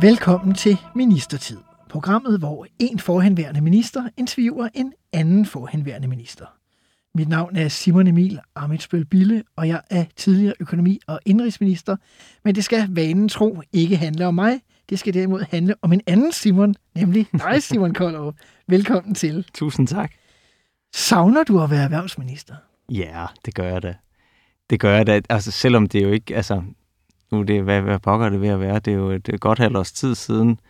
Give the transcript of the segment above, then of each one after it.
Velkommen til Ministertid. Programmet, hvor en forhenværende minister interviewer en anden forhenværende minister. Mit navn er Simon Emil Amitsbøl Bille, og jeg er tidligere økonomi- og indrigsminister. Men det skal vanen tro ikke handle om mig. Det skal derimod handle om en anden Simon, nemlig dig, Simon Koldov. Velkommen til. Tusind tak. Savner du at være erhvervsminister? Ja, det gør jeg da. Det gør jeg da. Altså, selvom det jo ikke, altså, nu er det, hvad, hvad pokker det ved at være, det er jo et godt halvt års tid siden.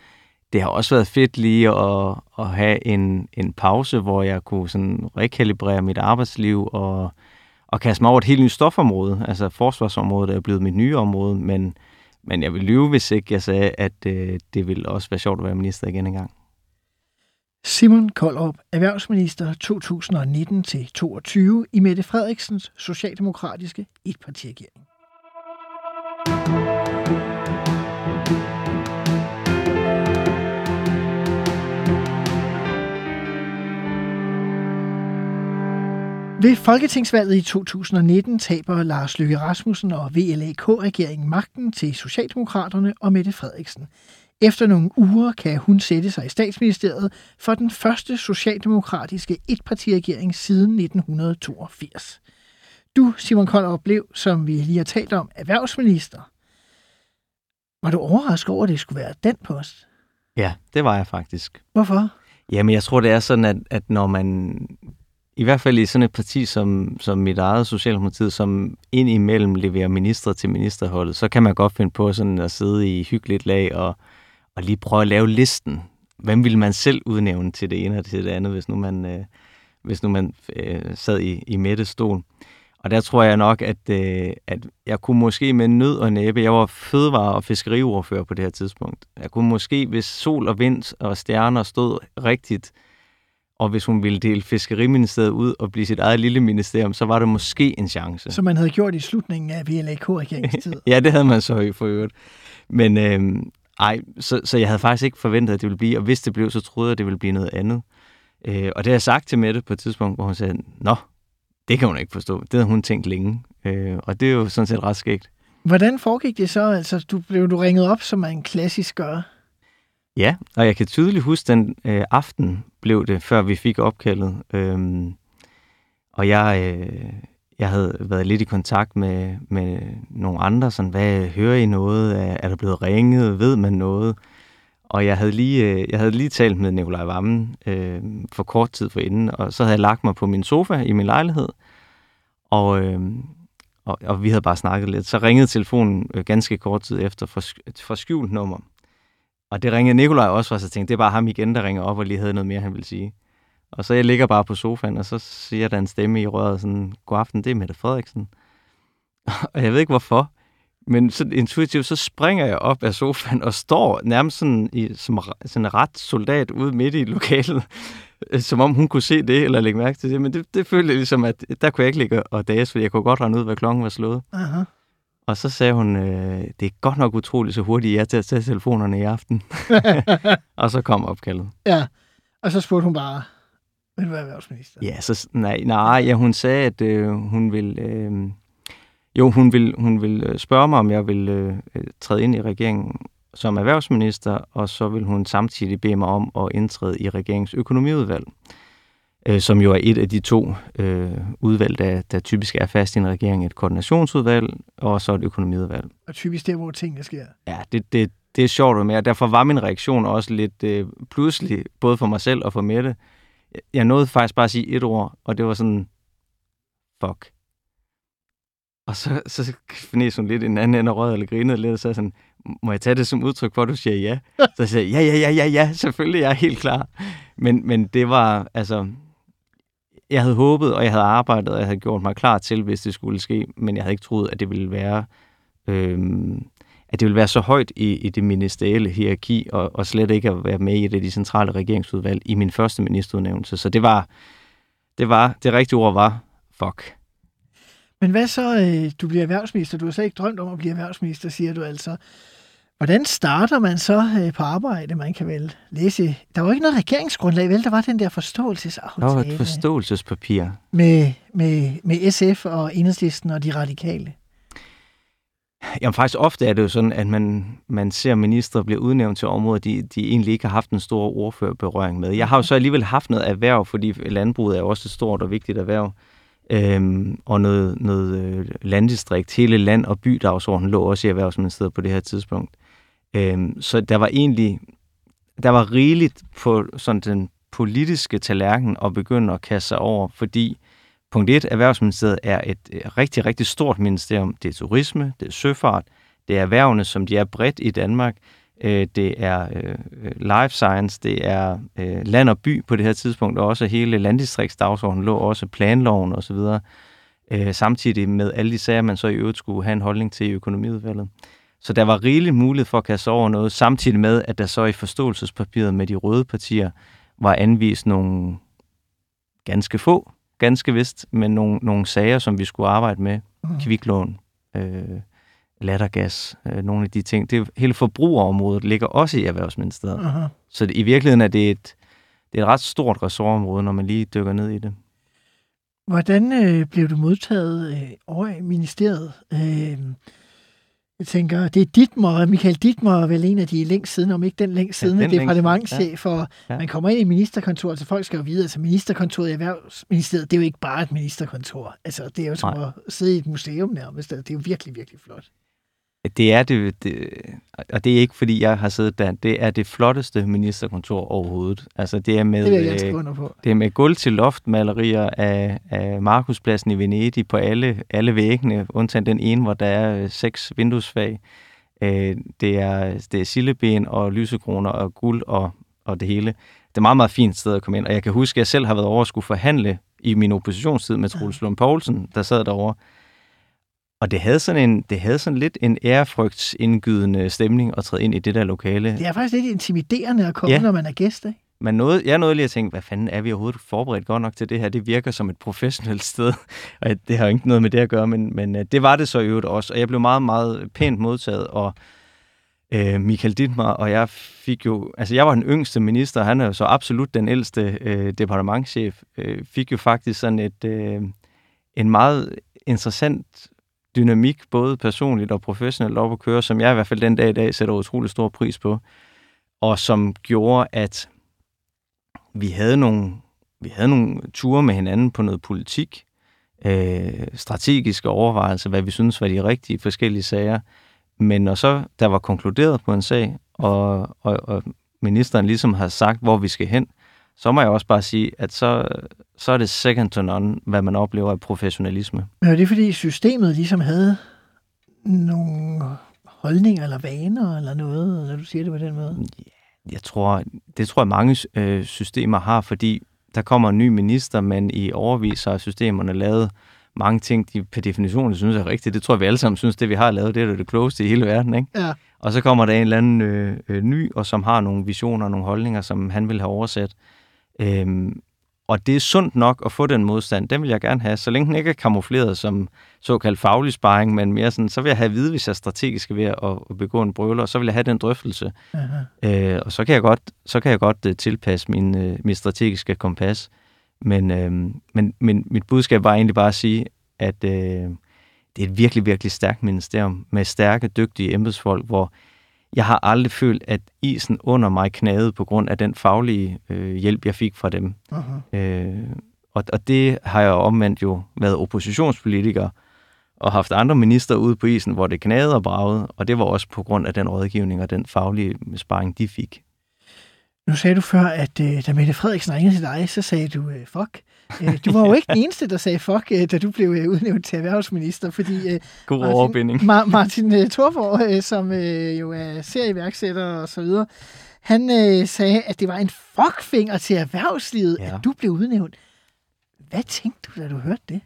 Det har også været fedt lige at, at have en, en pause, hvor jeg kunne sådan rekalibrere mit arbejdsliv og, og kaste mig over et helt nyt stofområde. Altså forsvarsområdet er blevet mit nye område, men, men jeg vil lyve, hvis ikke jeg sagde, at øh, det ville også være sjovt at være minister igen engang. Simon Koldrup, erhvervsminister 2019-22 i Mette Frederiksens socialdemokratiske etpartiregering. Ved folketingsvalget i 2019 taber Lars Løkke Rasmussen og VLAK-regeringen magten til Socialdemokraterne og Mette Frederiksen. Efter nogle uger kan hun sætte sig i statsministeriet for den første socialdemokratiske etpartiregering siden 1982. Du, Simon Koldrup, blev, som vi lige har talt om, erhvervsminister. Var du overrasket over, at det skulle være den post? Ja, det var jeg faktisk. Hvorfor? Jamen, jeg tror, det er sådan, at, at når man i hvert fald i sådan et parti som, som mit eget Socialdemokratiet, som indimellem leverer minister til ministerholdet, så kan man godt finde på sådan at sidde i hyggeligt lag og, og lige prøve at lave listen. Hvem ville man selv udnævne til det ene og til det andet, hvis nu man, øh, hvis nu man øh, sad i, i Mettes stol? Og der tror jeg nok, at, øh, at jeg kunne måske med nød og næppe, jeg var fødevare- og fiskeriordfører på det her tidspunkt, jeg kunne måske, hvis sol og vind og stjerner stod rigtigt, og hvis hun ville dele Fiskeriministeriet ud og blive sit eget lille ministerium, så var det måske en chance. Som man havde gjort i slutningen af VLAK-regeringens tid. ja, det havde man så i for øvrigt. Men øh, ej, så, så jeg havde faktisk ikke forventet, at det ville blive, og hvis det blev, så troede jeg, at det ville blive noget andet. Øh, og det har jeg sagt til Mette på et tidspunkt, hvor hun sagde, nå, det kan hun ikke forstå. Det havde hun tænkt længe. Øh, og det er jo sådan set ret skægt. Hvordan foregik det så? Altså, du blev du ringet op, som man klassisk gør? Ja, og jeg kan tydeligt huske, den øh, aften blev det, før vi fik opkaldet. Øhm, og jeg, øh, jeg havde været lidt i kontakt med, med nogle andre, sådan, hvad hører I noget? Er, er der blevet ringet? Ved man noget? Og jeg havde lige, øh, jeg havde lige talt med Nikolaj Vammen øh, for kort tid forinden, og så havde jeg lagt mig på min sofa i min lejlighed, og, øh, og, og vi havde bare snakket lidt. Så ringede telefonen øh, ganske kort tid efter fra, fra skjult nummer. Og det ringede Nikolaj også for, så jeg tænkte, det er bare ham igen, der ringer op og lige havde noget mere, han ville sige. Og så jeg ligger bare på sofaen, og så siger der en stemme i røret sådan, god aften, det er Mette Frederiksen. og jeg ved ikke hvorfor, men så intuitivt, så springer jeg op af sofaen og står nærmest sådan, i, som sådan en ret soldat ude midt i lokalet, øh, som om hun kunne se det eller lægge mærke til det. Men det, det følte jeg ligesom, at der kunne jeg ikke ligge og dage, fordi jeg kunne godt regne ud, hvad klokken var slået. Aha. Og så sagde hun, øh, det er godt nok utroligt, så hurtigt I er til at tage telefonerne i aften. og så kom opkaldet. Ja, og så spurgte hun bare, vil du være erhvervsminister? Ja, så, nej, nej ja, hun sagde, at øh, hun vil... Øh, jo, hun vil, hun vil spørge mig, om jeg vil øh, træde ind i regeringen som erhvervsminister, og så vil hun samtidig bede mig om at indtræde i regeringens økonomiudvalg øh, som jo er et af de to øh, udvalg, der, der typisk er fast i en regering, et koordinationsudvalg og så et økonomiudvalg. Og typisk der, hvor tingene sker. Ja, det, det, det er sjovt med, og derfor var min reaktion også lidt øh, pludselig, både for mig selv og for Mette. Jeg nåede faktisk bare at sige et ord, og det var sådan, fuck. Og så, så fnæs hun lidt en anden ende af røret, eller grinede lidt, og så sådan, må jeg tage det som udtryk for, at du siger ja? Så jeg sagde, ja, ja, ja, ja, ja, selvfølgelig, jeg er helt klar. Men, men det var, altså, jeg havde håbet, og jeg havde arbejdet, og jeg havde gjort mig klar til, hvis det skulle ske, men jeg havde ikke troet, at det ville være, øh, at det ville være så højt i, i det ministerielle hierarki, og, og slet ikke at være med i det de centrale regeringsudvalg i min første ministerudnævnelse. Så det var, det var, det rigtige ord var, fuck. Men hvad så, øh, du bliver erhvervsminister, du har slet ikke drømt om at blive erhvervsminister, siger du altså. Hvordan starter man så øh, på arbejde? Man kan vel læse... Der var ikke noget regeringsgrundlag, vel? Der var den der forståelsesaftale. Der var et forståelsespapir. Med, med, med SF og Enhedslisten og de radikale. Jamen faktisk ofte er det jo sådan, at man, man ser ministre blive udnævnt til områder, de, de egentlig ikke har haft en stor ordførerberøring med. Jeg har jo så alligevel haft noget erhverv, fordi landbruget er jo også et stort og vigtigt erhverv. Øhm, og noget, noget øh, landdistrikt, hele land- og bydagsordenen lå også i erhvervsministeriet på det her tidspunkt. Øhm, så der var egentlig, der var rigeligt på sådan den politiske tallerken at begynde at kaste sig over, fordi punkt 1, Erhvervsministeriet er et øh, rigtig, rigtig stort ministerium. Det er turisme, det er søfart, det er erhvervene, som de er bredt i Danmark, øh, det er øh, øh life science, det er øh, land og by på det her tidspunkt, og også hele landdistriktsdagsordenen lå også planloven osv., øh, samtidig med alle de sager, man så i øvrigt skulle have en holdning til i økonomiudvalget. Så der var rigelig mulighed for at kaste over noget, samtidig med, at der så i forståelsespapiret med de røde partier var anvist nogle ganske få, ganske vist, men nogle, nogle sager, som vi skulle arbejde med. Mm. Kviklån, øh, lattergas, øh, nogle af de ting. Det, hele forbrugerområdet ligger også i Erhvervsministeriet. Uh-huh. Så det, i virkeligheden er det et, det er et ret stort ressortområde, når man lige dykker ned i det. Hvordan øh, blev du modtaget øh, over i ministeriet? Øh, jeg tænker, det er Ditmer, Michael Ditmer er vel en af de længst siden, om ikke den længst siden, ja, departementchef, ja. og ja. man kommer ind i ministerkontoret, så folk skal jo vide, altså ministerkontoret i Erhvervsministeriet, det er jo ikke bare et ministerkontor. Altså, det er jo som Nej. at sidde i et museum nærmest. Det er jo virkelig, virkelig flot. Det er det, det, og det er ikke fordi, jeg har siddet der. Det er det flotteste ministerkontor overhovedet. Altså, det er med, det, jeg øh, på. det er med gulv til loftmalerier af, af Markuspladsen i Venedig på alle, alle væggene, undtagen den ene, hvor der er øh, seks vinduesfag. Øh, det er, det er silleben og lysekroner og guld og, og det hele. Det er meget, meget fint sted at komme ind. Og jeg kan huske, at jeg selv har været over at skulle forhandle i min oppositionstid med Troels Lund Poulsen, der sad derovre. Og det havde sådan, en, det havde sådan lidt en ærefrygtsindgydende stemning at træde ind i det der lokale. Det er faktisk lidt intimiderende at komme, ja. når man er gæst, ikke? Men noget, jeg nåede lige at tænke, hvad fanden er vi overhovedet forberedt godt nok til det her? Det virker som et professionelt sted, og det har jo ikke noget med det at gøre, men, men øh, det var det så i øvrigt også. Og jeg blev meget, meget pænt modtaget, og øh, Michael Dittmar og jeg fik jo, altså jeg var den yngste minister, han er jo så absolut den ældste øh, departementchef, øh, fik jo faktisk sådan et, øh, en meget interessant dynamik, både personligt og professionelt op at køre, som jeg i hvert fald den dag i dag sætter utrolig stor pris på, og som gjorde, at vi havde nogle, vi havde nogle ture med hinanden på noget politik, øh, strategiske overvejelser, hvad vi synes var de rigtige forskellige sager. Men når så der var konkluderet på en sag, og, og, og ministeren ligesom har sagt, hvor vi skal hen, så må jeg også bare sige, at så, så er det second to none, hvad man oplever af professionalisme. Men er det fordi systemet ligesom havde nogle holdninger eller vaner eller noget, når du siger det på den måde? Jeg tror, det tror jeg mange øh, systemer har, fordi der kommer en ny minister, men i overvis har systemerne lavet mange ting, de per definition synes er rigtigt. Det tror jeg, vi alle sammen synes, det vi har lavet, det er det klogeste i hele verden. Ikke? Ja. Og så kommer der en eller anden øh, øh, ny, og som har nogle visioner og nogle holdninger, som han vil have oversat. Øhm, og det er sundt nok at få den modstand. Den vil jeg gerne have, så længe den ikke er kamufleret som såkaldt faglig sparring, men mere sådan, så vil jeg have at vide, hvis jeg er strategisk ved at, at begå en brøler, og så vil jeg have den drøftelse. Øh, og så kan jeg godt, så kan jeg godt uh, tilpasse min, uh, min strategiske kompas. Men, uh, men, men mit budskab var egentlig bare at sige, at uh, det er et virkelig, virkelig stærkt ministerium med stærke, dygtige embedsfolk, hvor jeg har aldrig følt, at isen under mig knagede på grund af den faglige øh, hjælp, jeg fik fra dem. Uh-huh. Øh, og, og det har jeg omvendt jo været oppositionspolitiker og haft andre minister ude på isen, hvor det knagede og bragede, og det var også på grund af den rådgivning og den faglige sparring, de fik. Nu sagde du før, at øh, da Mette Frederiksen ringede til dig, så sagde du øh, fuck. Øh, du var jo ikke den eneste, der sagde fuck, øh, da du blev øh, udnævnt til erhvervsminister, fordi God Martin, overbinding. Ma- Martin Thorborg, som jo er serieværksætter og så videre, han øh, sagde, at det var en fuckfinger til erhvervslivet, ja. at du blev udnævnt. Hvad tænkte du, da du hørte det?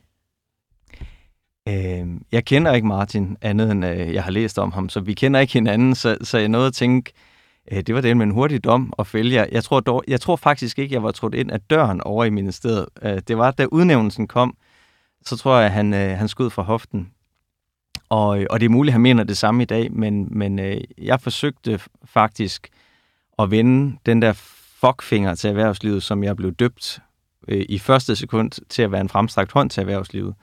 Øh, jeg kender ikke Martin andet end øh, jeg har læst om ham, så vi kender ikke hinanden, så, så jeg nåede at tænke, øh, det var det med en hurtig dom fælde jer. Jeg tror, dog, jeg tror faktisk ikke, jeg var trådt ind af døren over i ministeriet. Øh, det var, da udnævnelsen kom, så tror jeg, han, øh, han skød fra hoften. Og, og det er muligt, at han mener det samme i dag, men, men øh, jeg forsøgte faktisk at vende den der fuckfinger til erhvervslivet, som jeg blev døbt øh, i første sekund til at være en fremstrakt hånd til erhvervslivet.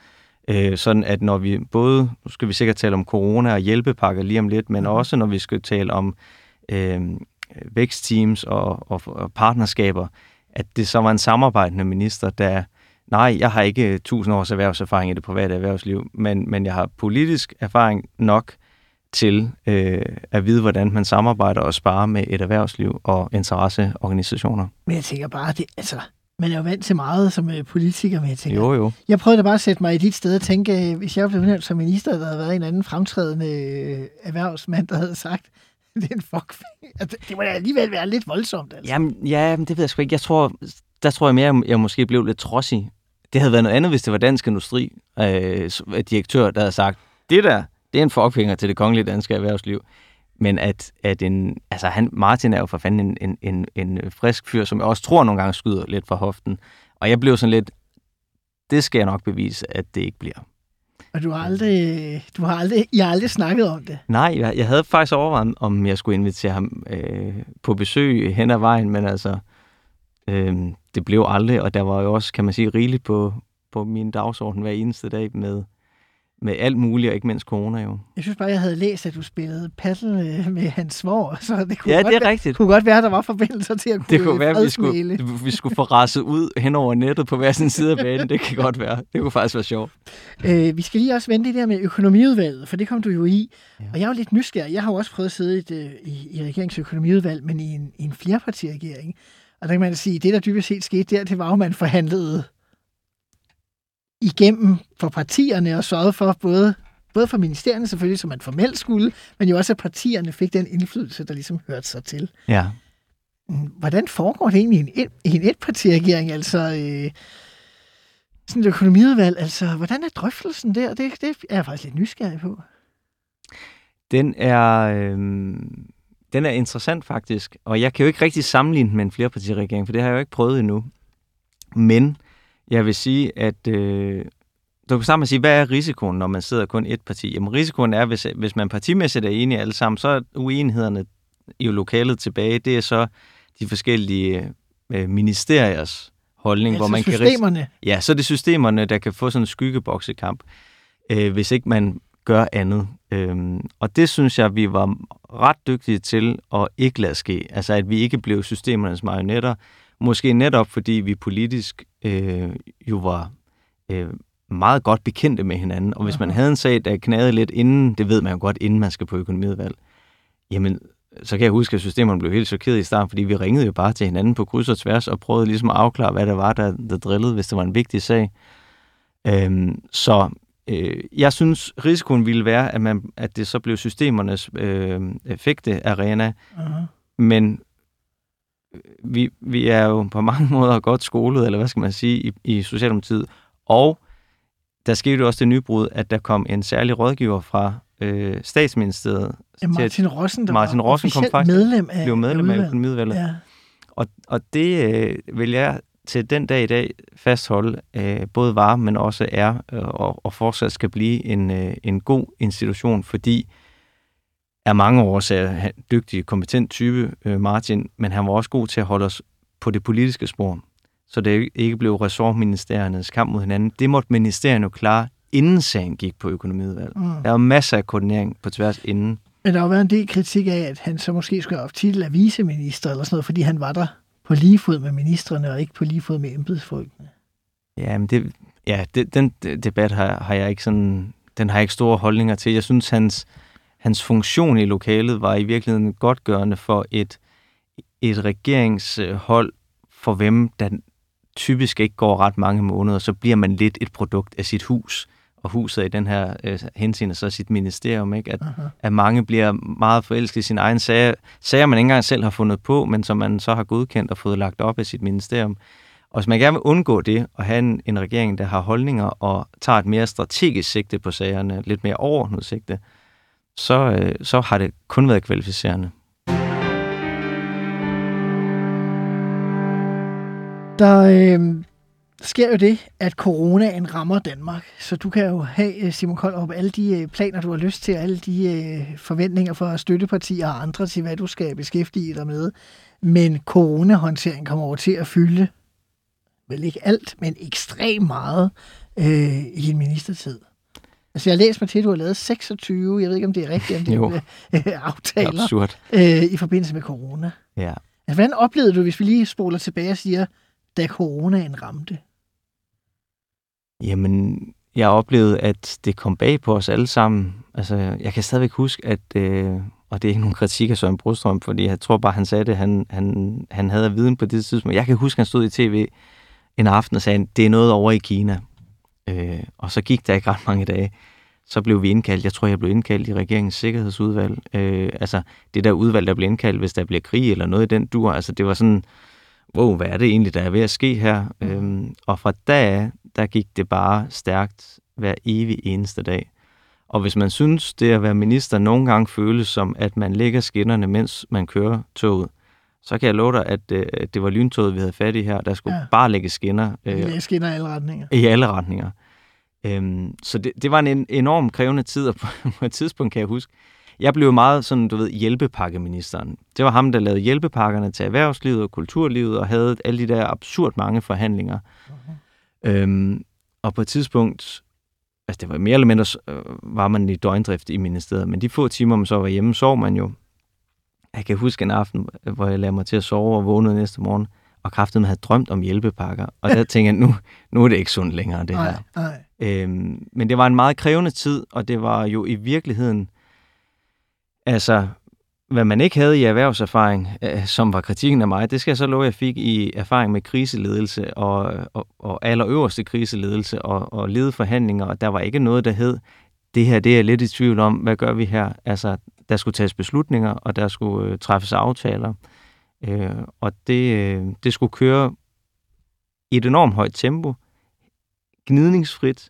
Øh, sådan at når vi både, nu skal vi sikkert tale om corona og hjælpepakker lige om lidt, men mm. også når vi skal tale om øh, vækstteams og, og, og partnerskaber, at det så var en samarbejdende minister, der, nej, jeg har ikke tusind års erhvervserfaring i det private erhvervsliv, men, men jeg har politisk erfaring nok til øh, at vide, hvordan man samarbejder og sparer med et erhvervsliv og interesseorganisationer. Men jeg tænker bare, det, altså, man er jo vant til meget som øh, politiker, men jeg tænker, Jo, jo. jeg prøvede da bare at sætte mig i dit sted og tænke, øh, hvis jeg blev udnævnt som minister, der havde været en anden fremtrædende øh, erhvervsmand, der havde sagt, det er en fuckface. Altså, det må da alligevel være lidt voldsomt. Altså. Jamen, ja, men det ved jeg sgu ikke. Jeg tror, der tror jeg mere, at jeg måske blev lidt trodsig. Det havde været noget andet, hvis det var Dansk Industri øh, øh, direktør, der havde sagt, det der, det er en fuckfinger til det kongelige danske erhvervsliv. Men at, at en, altså han, Martin er jo for fanden en, en, en, en frisk fyr, som jeg også tror nogle gange skyder lidt fra hoften. Og jeg blev sådan lidt, det skal jeg nok bevise, at det ikke bliver. Og du har aldrig, du har aldrig, jeg har aldrig snakket om det. Nej, jeg, jeg havde faktisk overvejet, om jeg skulle invitere ham øh, på besøg hen ad vejen, men altså, øh, det blev aldrig, og der var jo også, kan man sige, rigeligt på, på min dagsorden hver eneste dag med, med alt muligt, og ikke mindst corona jo. Jeg synes bare, jeg havde læst, at du spillede paddle øh, med hans svor, så det kunne, Ja, godt, det er være, rigtigt. kunne godt være, at der var forbindelser til at kunne, Det kunne være, at vi skulle, vi skulle få raset ud hen over nettet på hver sin side af banen. Det kan godt være. Det kunne faktisk være sjovt. Øh, vi skal lige også vente det der med økonomiudvalget, for det kom du jo i. Ja. Og jeg er jo lidt nysgerrig. Jeg har jo også prøvet at sidde i, et, øh, i, i regeringsøkonomiudvalg, men i en, i en flerpartiregering. Og der kan man sige, at det, der dybest set skete der, det var jo, man forhandlede igennem for partierne og sørgede for både, både for ministerierne selvfølgelig, som man formelt skulle, men jo også, at partierne fik den indflydelse, der ligesom hørte sig til. Ja. Mm, Hvordan foregår det egentlig i en, i en etpartiregering? Altså, øh, sådan et økonomiudvalg, altså, hvordan er drøftelsen der? Det, det er jeg faktisk lidt nysgerrig på. Den er, øh, den er interessant faktisk, og jeg kan jo ikke rigtig sammenligne den med en flerpartiregering, for det har jeg jo ikke prøvet endnu. Men jeg vil sige, at øh, du kan sammen sige, hvad er risikoen, når man sidder kun et parti? Jamen risikoen er, hvis, hvis man partimæssigt er enige alle sammen, så er uenighederne i lokalet tilbage. Det er så de forskellige øh, ministeriers holdning, Altså hvor man kan systemerne. Ja, så er det systemerne, der kan få sådan en skyggeboksekamp, øh, hvis ikke man gør andet. Øhm, og det synes jeg, vi var ret dygtige til at ikke lade ske. Altså, at vi ikke blev systemernes marionetter. Måske netop, fordi vi politisk øh, jo var øh, meget godt bekendte med hinanden. Og hvis man Aha. havde en sag, der knagede lidt inden, det ved man jo godt, inden man skal på økonomiudvalg, jamen, så kan jeg huske, at systemerne blev helt chokeret i starten, fordi vi ringede jo bare til hinanden på kryds og tværs og prøvede ligesom at afklare, hvad det var, der, der drillede, hvis det var en vigtig sag. Øhm, så øh, jeg synes, risikoen ville være, at, man, at det så blev systemernes øh, effekte arena, Uh-huh. men vi, vi er jo på mange måder godt skolet, eller hvad skal man sige, i, i Socialdemokratiet. Og der skete jo også det nybrud, at der kom en særlig rådgiver fra øh, statsministeriet. Ja, Martin Rossen, der Martin var Rossen kom faktisk- medlem af blive medlem af udvalget. økonomiudvalget. Ja. Og, og det øh, vil jeg til den dag i dag fastholde, øh, både var, men også er, øh, og, og fortsat skal blive en, øh, en god institution, fordi er mange årsager dygtig, kompetent type, øh, Martin, men han var også god til at holde os på det politiske spor, så det ikke blev ressortministeriernes kamp mod hinanden. Det måtte ministerierne jo klare, inden sagen gik på økonomiudvalget. Mm. Der var masser af koordinering på tværs inden. Men der har været en del kritik af, at han så måske skulle have titel af viceminister eller sådan noget, fordi han var der på lige fod med ministerne og ikke på lige fod med embedsfolkene. Ja, men det, ja, det, den de- debat har, har jeg ikke sådan, den har jeg ikke store holdninger til. Jeg synes, hans, hans funktion i lokalet var i virkeligheden godgørende for et, et regeringshold, for hvem der typisk ikke går ret mange måneder, så bliver man lidt et produkt af sit hus. Og huset i den her øh, henseende så sit ministerium, ikke? At, Aha. at mange bliver meget forelsket i sine egne sager, sager, man ikke engang selv har fundet på, men som man så har godkendt og fået lagt op af sit ministerium. Og hvis man gerne vil undgå det, og have en, en regering, der har holdninger og tager et mere strategisk sigte på sagerne, lidt mere overordnet sigte, så, øh, så har det kun været kvalificerende. Der øh, sker jo det, at coronaen rammer Danmark. Så du kan jo have, øh, Simon Koldrup, alle de øh, planer, du har lyst til, alle de øh, forventninger fra støttepartier og andre til, hvad du skal beskæftige dig med. Men coronahåndtering kommer over til at fylde, vel ikke alt, men ekstremt meget øh, i din ministertid. Altså, jeg har læst mig til, at du har lavet 26, jeg ved ikke, om det er rigtigt, om det Jo. er øh, aftaler Absurd. øh, i forbindelse med corona. Ja. Altså, hvordan oplevede du, hvis vi lige spoler tilbage og siger, da coronaen ramte? Jamen, jeg oplevede, at det kom bag på os alle sammen. Altså, jeg kan stadigvæk huske, at, øh, og det er ikke nogen kritik af Søren Brostrøm, fordi jeg tror bare, han sagde det, han, han, han havde viden på det tidspunkt. Jeg kan huske, han stod i tv en aften og sagde, det er noget over i Kina. Øh, og så gik der ikke ret mange dage. Så blev vi indkaldt, jeg tror, jeg blev indkaldt i regeringens sikkerhedsudvalg. Øh, altså, det der udvalg, der blev indkaldt, hvis der bliver krig eller noget i den dur. Altså, det var sådan, wow, hvad er det egentlig, der er ved at ske her? Øhm, og fra da der gik det bare stærkt hver evig eneste dag. Og hvis man synes, det at være minister nogle gange føles som, at man lægger skinnerne, mens man kører toget, så kan jeg love dig, at øh, det var lyntoget, vi havde fat i her. Der skulle Ja. bare lægge skinner øh, øh. skinner i alle retninger. i alle retninger. Øhm, så det, det var en en enorm krævende tid, og på, på et tidspunkt kan jeg huske, jeg blev meget sådan, du ved, hjælpepakkeministeren. Det var ham, der lavede hjælpepakkerne til erhvervslivet og kulturlivet, og havde alle de der absurd mange forhandlinger. Uh-huh. Øhm, og på et tidspunkt, altså det var mere eller mindre, øh, var man i døgndrift i ministeriet, men de få timer, man så var hjemme, sov man jo. Jeg kan huske en aften, hvor jeg lagde mig til at sove og vågnede næste morgen, og kraften havde drømt om hjælpepakker. Og der tænkte jeg, nu, nu er det ikke sundt længere, det her. Nej, nej. Øhm, men det var en meget krævende tid, og det var jo i virkeligheden, altså, hvad man ikke havde i erhvervserfaring, øh, som var kritikken af mig, det skal jeg så love, jeg fik i erfaring med kriseledelse og, og, og allerøverste kriseledelse og, og ledeforhandlinger, og der var ikke noget, der hed, det her, det er jeg lidt i tvivl om, hvad gør vi her? Altså, der skulle tages beslutninger, og der skulle øh, træffes aftaler, øh, og det, øh, det skulle køre i et enormt højt tempo, gnidningsfrit,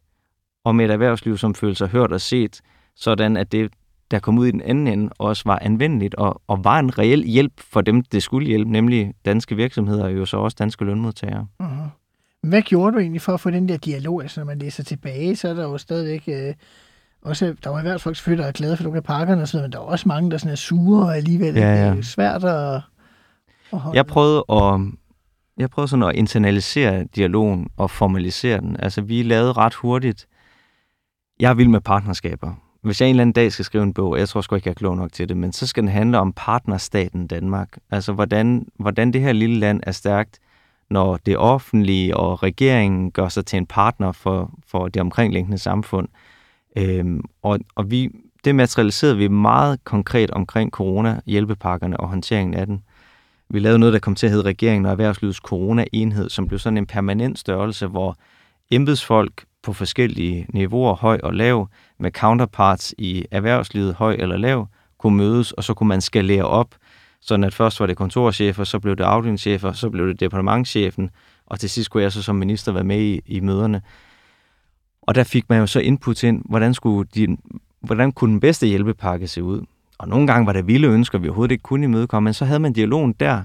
og med et erhvervsliv, som følte sig hørt og set, sådan at det, der kom ud i den anden ende, også var anvendeligt og, og var en reel hjælp for dem, det skulle hjælpe, nemlig danske virksomheder og jo så også danske lønmodtagere. Uh-huh. Hvad gjorde du egentlig for at få den der dialog? Altså, når man læser tilbage, så er der jo stadigvæk... Øh, også, der var i hvert fald selvfølgelig, der er glade for nogle af pakkerne og sådan noget, men der er også mange, der sådan er sure og alligevel Ja, ja. øh, svært at, at holde. Jeg prøvede at, jeg prøvede sådan at internalisere dialogen og formalisere den. Altså, vi lavede ret hurtigt... Jeg er vild med partnerskaber. Hvis jeg en eller anden dag skal skrive en bog, jeg tror sgu ikke, jeg er klog nok til det, men så skal den handle om partnerstaten Danmark. Altså, hvordan, hvordan det her lille land er stærkt, når det offentlige og regeringen gør sig til en partner for, for det omkringliggende samfund. Øhm, og og vi, det materialiserede vi meget konkret omkring corona-hjælpepakkerne og håndteringen af den. Vi lavede noget, der kom til at hedde Regeringen og Erhvervslivets Corona-enhed, som blev sådan en permanent størrelse, hvor embedsfolk på forskellige niveauer, høj og lav, med counterparts i erhvervslivet, høj eller lav, kunne mødes, og så kunne man skalere op, sådan at først var det kontorchefer, så blev det afdelingschefer, så blev det departementchefen, og til sidst kunne jeg så som minister være med i, i møderne. Og der fik man jo så input ind, hvordan, skulle de, hvordan kunne den bedste hjælpepakke se ud. Og nogle gange var der vilde ønsker, vi overhovedet ikke kunne imødekomme, men så havde man dialogen der,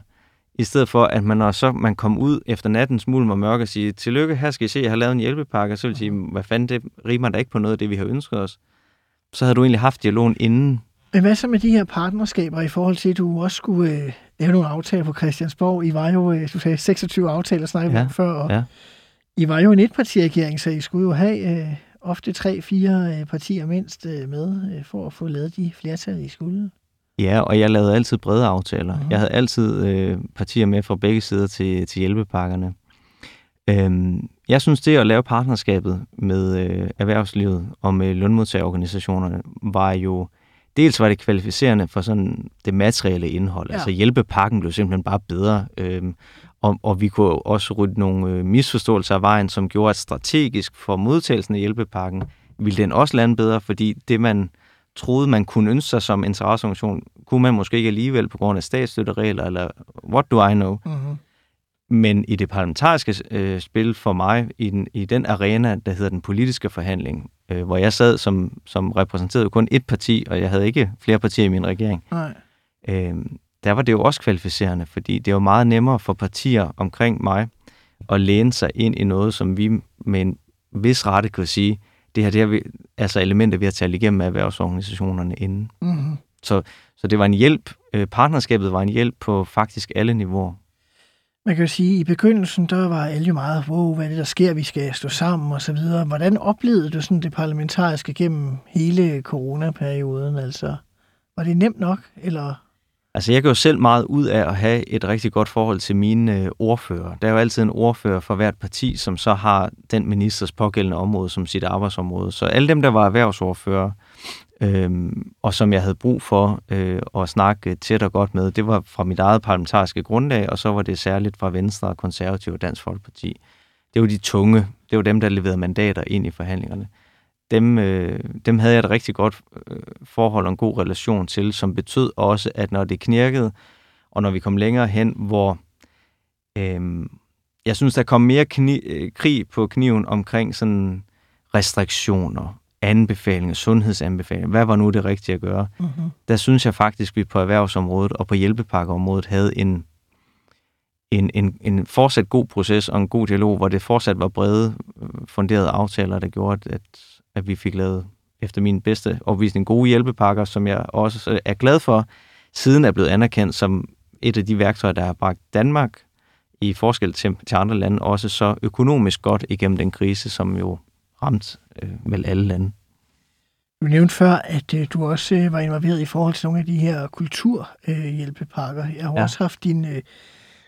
i stedet for at man, når så man kom ud efter nattens mulm og mørke og sige, tillykke, her skal I se, jeg har lavet en hjælpepakke, så vil sige, hvad fanden, det rimer der ikke på noget af det, vi har ønsket os. Så havde du egentlig haft dialogen inden. Men hvad så med de her partnerskaber i forhold til, at du også skulle øh, lave nogle aftaler på Christiansborg? I var jo, øh, du sagde 26 aftaler, snakkede Ja, om før, og ja. I var jo en etpartiregering, så I skulle jo have øh, ofte tre-fire øh, partier mindst øh, med, øh, for at få lavet de flertal, I skulle. Ja, og jeg lavede altid brede aftaler. Mhm. Jeg havde altid øh, partier med fra begge sider til, til hjælpepakkerne. Øhm, jeg synes, det at lave partnerskabet med øh, erhvervslivet og med lønmodtagerorganisationerne var jo, dels var det kvalificerende for sådan det materielle indhold. Ja. Altså hjælpepakken blev simpelthen bare bedre. Øhm, og, og vi kunne også rydde nogle øh, misforståelser af vejen, som gjorde, at strategisk for modtagelsen af hjælpepakken, ville den også lande bedre, fordi det man troede, man kunne ønske sig som interesseorganisation, kunne man måske ikke alligevel på grund af statsstøtteregler, eller what do I know. Mm-hmm. men i det parlamentariske øh, spil for mig, i den, i den arena, der hedder den politiske forhandling, øh, hvor jeg sad som, som repræsenterede kun et parti, og jeg havde ikke flere partier i min regering, Nej. øh, der var det jo også kvalificerende, fordi det var meget nemmere for partier omkring mig at læne sig ind i noget, som vi med en vis rette kunne sige, det her det er vi, altså elementer, vi har talt igennem med erhvervsorganisationerne inden. Mm-hmm. Så, så det var en hjælp, øh, partnerskabet var en hjælp på faktisk alle niveauer. Man kan jo sige, at i begyndelsen, der var alle jo meget, wow, hvad er det, der sker, vi skal stå sammen og så videre. Hvordan oplevede du sådan det parlamentariske gennem hele coronaperioden? Altså, var det nemt nok, eller? Altså, jeg gør selv meget ud af at have et rigtig godt forhold til mine øh, ordfører. Der er jo altid en ordfører for hvert parti, som så har den ministers pågældende område som sit arbejdsområde. Så alle dem, der var erhvervsordfører, øh, og som jeg havde brug for øh, at snakke øh, tæt og godt med, det var fra mit eget parlamentariske grundlag, og så var det særligt fra Venstre, Konservative og Dansk Folkeparti. Det var de tunge, det var dem, der leverede mandater ind i forhandlingerne. Dem, øh, dem havde jeg et rigtig godt øh, forhold og en god relation til, som betød også, at når det knirkede, og når vi kom længere hen, hvor øh, jeg synes, der kom mere kni- øh, krig på kniven omkring sådan restriktioner, anbefalinger, sundhedsanbefalinger, hvad var nu det rigtige at gøre? Mm-hmm. Der synes jeg faktisk, at vi på erhvervsområdet og på hjælpepakkeområdet havde en, en, en, en fortsat god proces og en god dialog, hvor det fortsat var brede, øh, funderede aftaler, der gjorde, at, at vi fik lavet, efter min bedste overbevisning, gode hjælpepakker, som jeg også er glad for, siden er blevet anerkendt som et af de værktøjer, der har bragt Danmark i forskel til, til andre lande, også så økonomisk godt igennem den krise, som jo ramt øh, vel alle lande. Du nævnte før, at øh, du også øh, var involveret i forhold til nogle af de her kulturhjælpepakker. Jeg har ja. også haft din øh,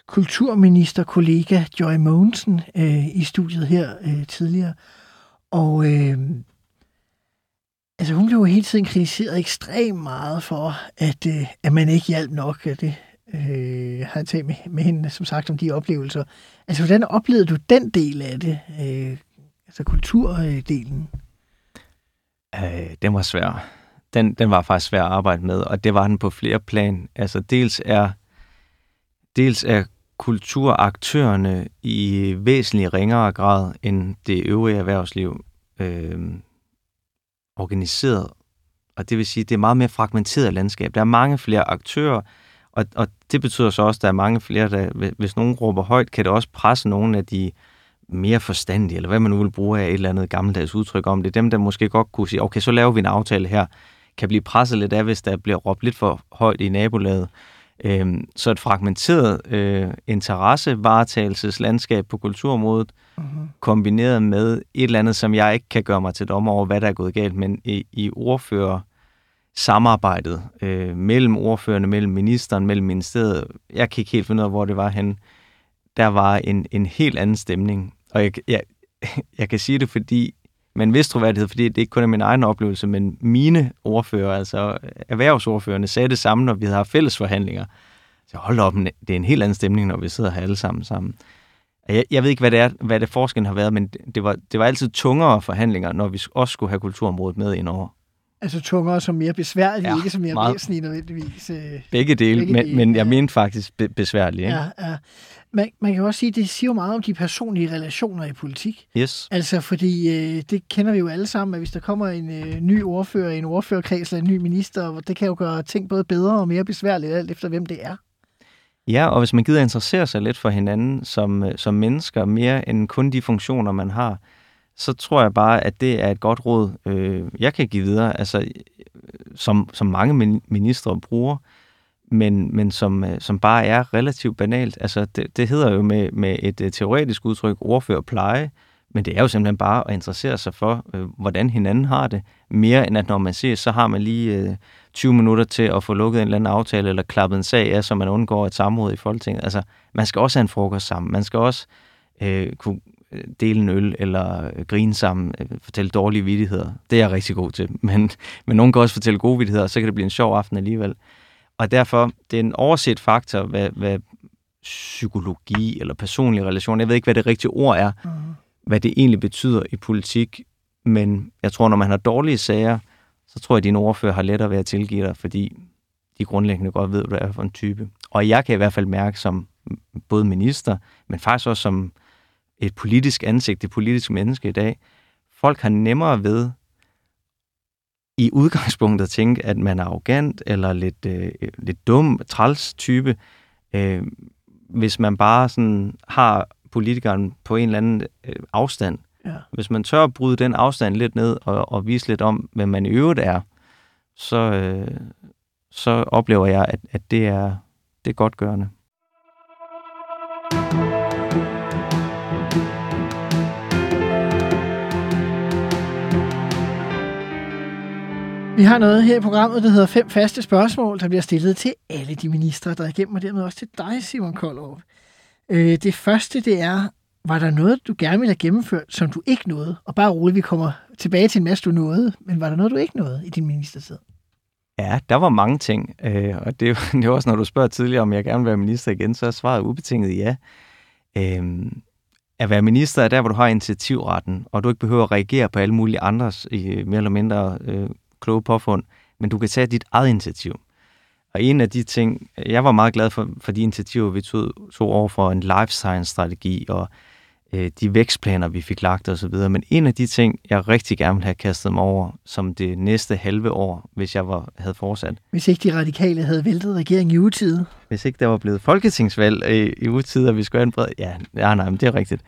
kulturministerkollega Joy Mogensen øh, i studiet her øh, tidligere. Og øh, altså, hun blev jo hele tiden kritiseret ekstremt meget for, at, øh, at man ikke hjalp nok. Det øh, har jeg talt med, med hende, som sagt, om de oplevelser. Altså, hvordan oplevede du den del af det? Øh, altså kulturdelen? Øh, den var svær. Den, den var faktisk svær at arbejde med, og det var den på flere plan. Altså dels er, dels er kulturaktørerne i væsentlig ringere grad end det øvrige erhvervsliv øh, organiseret. Og det vil sige, at det er meget mere fragmenteret landskab. Der er mange flere aktører, og, og det betyder så også, at der er mange flere, der, hvis nogen råber højt, kan det også presse nogle af de mere forstandige, eller hvad man nu vil bruge af et eller andet gammeldags udtryk om det. Dem, der måske godt kunne sige, okay, så laver vi en aftale her, kan blive presset lidt af, hvis der bliver råbt lidt for højt i nabolaget. Øhm, så et fragmenteret øh, interessevaretagelseslandskab på kulturområdet, uh-huh. kombineret med et eller andet, som jeg ikke kan gøre mig til dommer over, hvad der er gået galt, men i, i ordfører samarbejdet øh, mellem ordførerne, mellem ministeren, mellem ministeriet. Jeg kan ikke helt finde ud af, hvor det var hen. Der var en, en helt anden stemning. Og jeg, jeg, jeg kan sige det, fordi med en vis troværdighed, fordi det ikke kun er min egen oplevelse, men mine ordfører, altså erhvervsordførerne, sagde det samme, når vi havde fælles forhandlinger. Så hold op, det er en helt anden stemning, når vi sidder her alle sammen sammen. Jeg, jeg ved ikke, hvad det er, hvad det forskellen har været, men det var, det var altid tungere forhandlinger, når vi også skulle have kulturområdet med indover. Altså tungere som mere besværlige, ja, ikke som mere meget. væsentlige nødvendigvis. Øh, begge dele, begge men, dele, men jeg ja. mente faktisk be- besværlige. Ikke? Ja, ja. Man, man kan også sige, at det siger jo meget om de personlige relationer i politik. Yes. Altså, fordi øh, det kender vi jo alle sammen, at hvis der kommer en øh, ny ordfører i en ordførerkreds eller en ny minister, det kan jo gøre ting både bedre og mere besværligt, alt efter hvem det er. Ja, og hvis man gider interessere sig lidt for hinanden som, som mennesker, mere end kun de funktioner, man har, så tror jeg bare, at det er et godt råd, øh, jeg kan give videre, altså, som, som mange ministre bruger, men, men som, øh, som bare er relativt banalt. Altså, det, det hedder jo med, med et øh, teoretisk udtryk ordfører pleje, men det er jo simpelthen bare at interessere sig for, øh, hvordan hinanden har det, mere end at når man ser, så har man lige øh, 20 minutter til at få lukket en eller anden aftale, eller klappet en sag af, så man undgår et samråd i Folketinget. Altså, man skal også have en frokost sammen. Man skal også øh, kunne øh, dele en øl eller grine sammen, øh, fortælle dårlige vidigheder. Det er jeg rigtig god til. Men, men nogen kan også fortælle gode vidigheder, så kan det blive en sjov aften alligevel. Og derfor, det er en overset faktor, hvad, hvad psykologi eller personlig relation, jeg ved ikke, hvad det rigtige ord er, mm. hvad det egentlig betyder i politik, men jeg tror, når man har dårlige sager, så tror jeg, at dine ordfører har lettere ved at tilgive dig, fordi de grundlæggende godt ved, hvad du er for en type. Og jeg kan i hvert fald mærke som både minister, men faktisk også som et politisk ansigt, et politisk menneske i dag. Folk har nemmere ved i udgangspunktet tænke, at man er arrogant eller lidt, øh, lidt dum, træls type, øh, hvis man bare sådan har politikeren på en eller anden øh, afstand. Ja. Hvis man tør at bryde den afstand lidt ned og, og vise lidt om, hvem man i øvrigt er, så, øh, så oplever jeg, at, at det, er, det er godt Vi har noget her i programmet, der hedder fem faste spørgsmål, der bliver stillet til alle de ministre, der er igennem, og dermed også til dig, Simon Koldrup. Øh, det første, det er, var der noget, du gerne ville have gennemført, som du ikke nåede? Og bare roligt, vi kommer tilbage til en masse, du nåede. Men var der noget, du ikke nåede i din ministertid? Ja, der var mange ting. Øh, og det, det er også, når du spørger tidligere, om jeg gerne vil være minister igen, så er svaret ubetinget ja. Øh, at være minister er der, hvor du har initiativretten, og du ikke behøver at reagere på alle mulige andres øh, mere eller mindre øh, kloge påfund, men du kan tage dit eget initiativ. Og en af de ting, jeg var meget glad for, for de initiativer, vi tog, tog over for en life science-strategi og øh, de vækstplaner, vi fik lagt osv. Men en af de ting, jeg rigtig gerne ville have kastet mig over som det næste halve år, hvis jeg var, havde fortsat. Hvis ikke de radikale havde væltet regeringen i utide. Hvis ikke der var blevet folketingsvalg i, i utide, og vi skulle have en bred... Ja, ja nej, men det er rigtigt.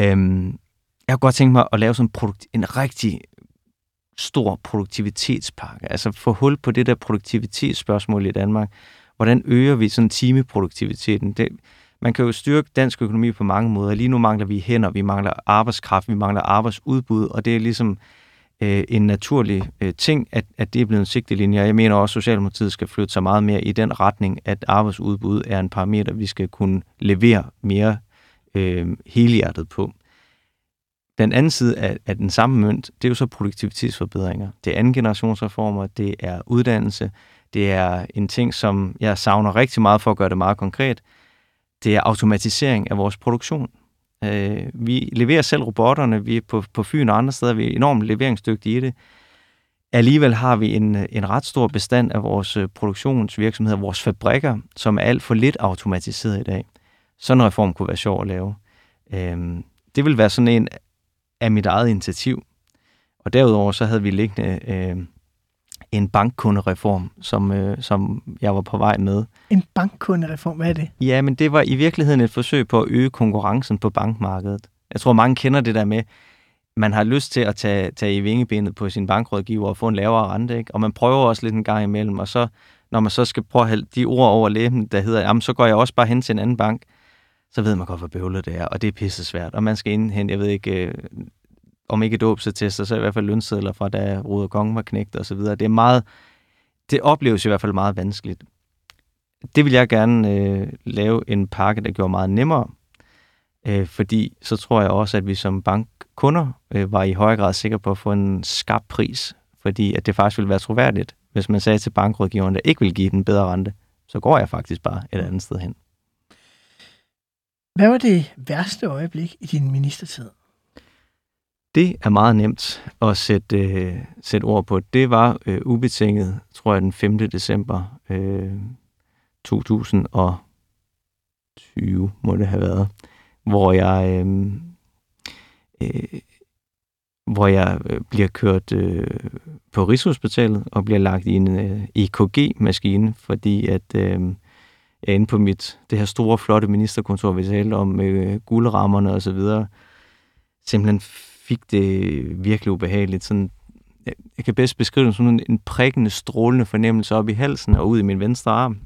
Øhm, jeg kunne godt tænke mig at lave sådan en, produkt, en rigtig stor produktivitetspakke. Altså få hul på det der produktivitetsspørgsmål i Danmark. Hvordan øger vi sådan timeproduktiviteten? Det, man kan jo styrke dansk økonomi på mange måder. Lige nu mangler vi hænder, vi mangler arbejdskraft, vi mangler arbejdsudbud, og det er ligesom øh, en naturlig øh, ting, at, at det er blevet en sigtelinje. Jeg mener også, at Socialdemokratiet skal flytte sig meget mere i den retning, at arbejdsudbud er en parameter, vi skal kunne levere mere øh, helhjertet på. Den anden side af, af den samme mønt, det er jo så produktivitetsforbedringer. Det er anden generationsreformer, det er uddannelse, det er en ting, som jeg savner rigtig meget for at gøre det meget konkret. Det er automatisering af vores produktion. Øh, vi leverer selv robotterne, vi er på, på Fyn og andre steder, vi er enormt leveringsdygtige i det. Alligevel har vi en, en ret stor bestand af vores øh, produktionsvirksomheder, vores fabrikker, som er alt for lidt automatiseret i dag. Sådan en reform kunne være sjov at lave. Øh, det vil være sådan en af mit eget initiativ. Og derudover så havde vi liggende øh, en bankkundereform, som, øh, som jeg var på vej med. En bankkundereform, hvad er det? Ja, men det var i virkeligheden et forsøg på at øge konkurrencen på bankmarkedet. Jeg tror, mange kender det der med, man har lyst til at tage, tage i vingebenet på sin bankrådgiver og få en lavere rente, ikke? og man prøver også lidt en gang imellem, og så når man så skal prøve at have de ord over læben, der hedder, jamen så går jeg også bare hen til en anden bank, så ved man godt, hvor bøvlet det er, og det er pisse svært. Og man skal indhente, jeg ved ikke, øh, om ikke dåbsetester, så i hvert fald lønsedler fra, da Ruder Kongen var knægt og så videre. Det er meget, det opleves i hvert fald meget vanskeligt. Det vil jeg gerne øh, lave en pakke, der gjorde meget nemmere, øh, fordi så tror jeg også, at vi som bankkunder øh, var i højere grad sikre på at få en skarp pris, fordi at det faktisk ville være troværdigt, hvis man sagde til bankrådgiveren, der ikke vil give den bedre rente, så går jeg faktisk bare et andet sted hen. Hvad var det værste øjeblik i din ministertid? Det er meget nemt at sætte, øh, sætte ord på. Det var øh, ubetinget, tror jeg, den 5. december øh, 2020 må det have været, hvor jeg, øh, øh, hvor jeg øh, bliver kørt øh, på Rigshospitalet og bliver lagt i en øh, EKG-maskine, fordi at øh, jeg er inde på mit, det her store, flotte ministerkontor, vi talte om, med øh, guldrammerne og så videre, simpelthen fik det virkelig ubehageligt. Sådan, jeg kan bedst beskrive det som en, en prikkende, strålende fornemmelse op i halsen og ud i min venstre arm.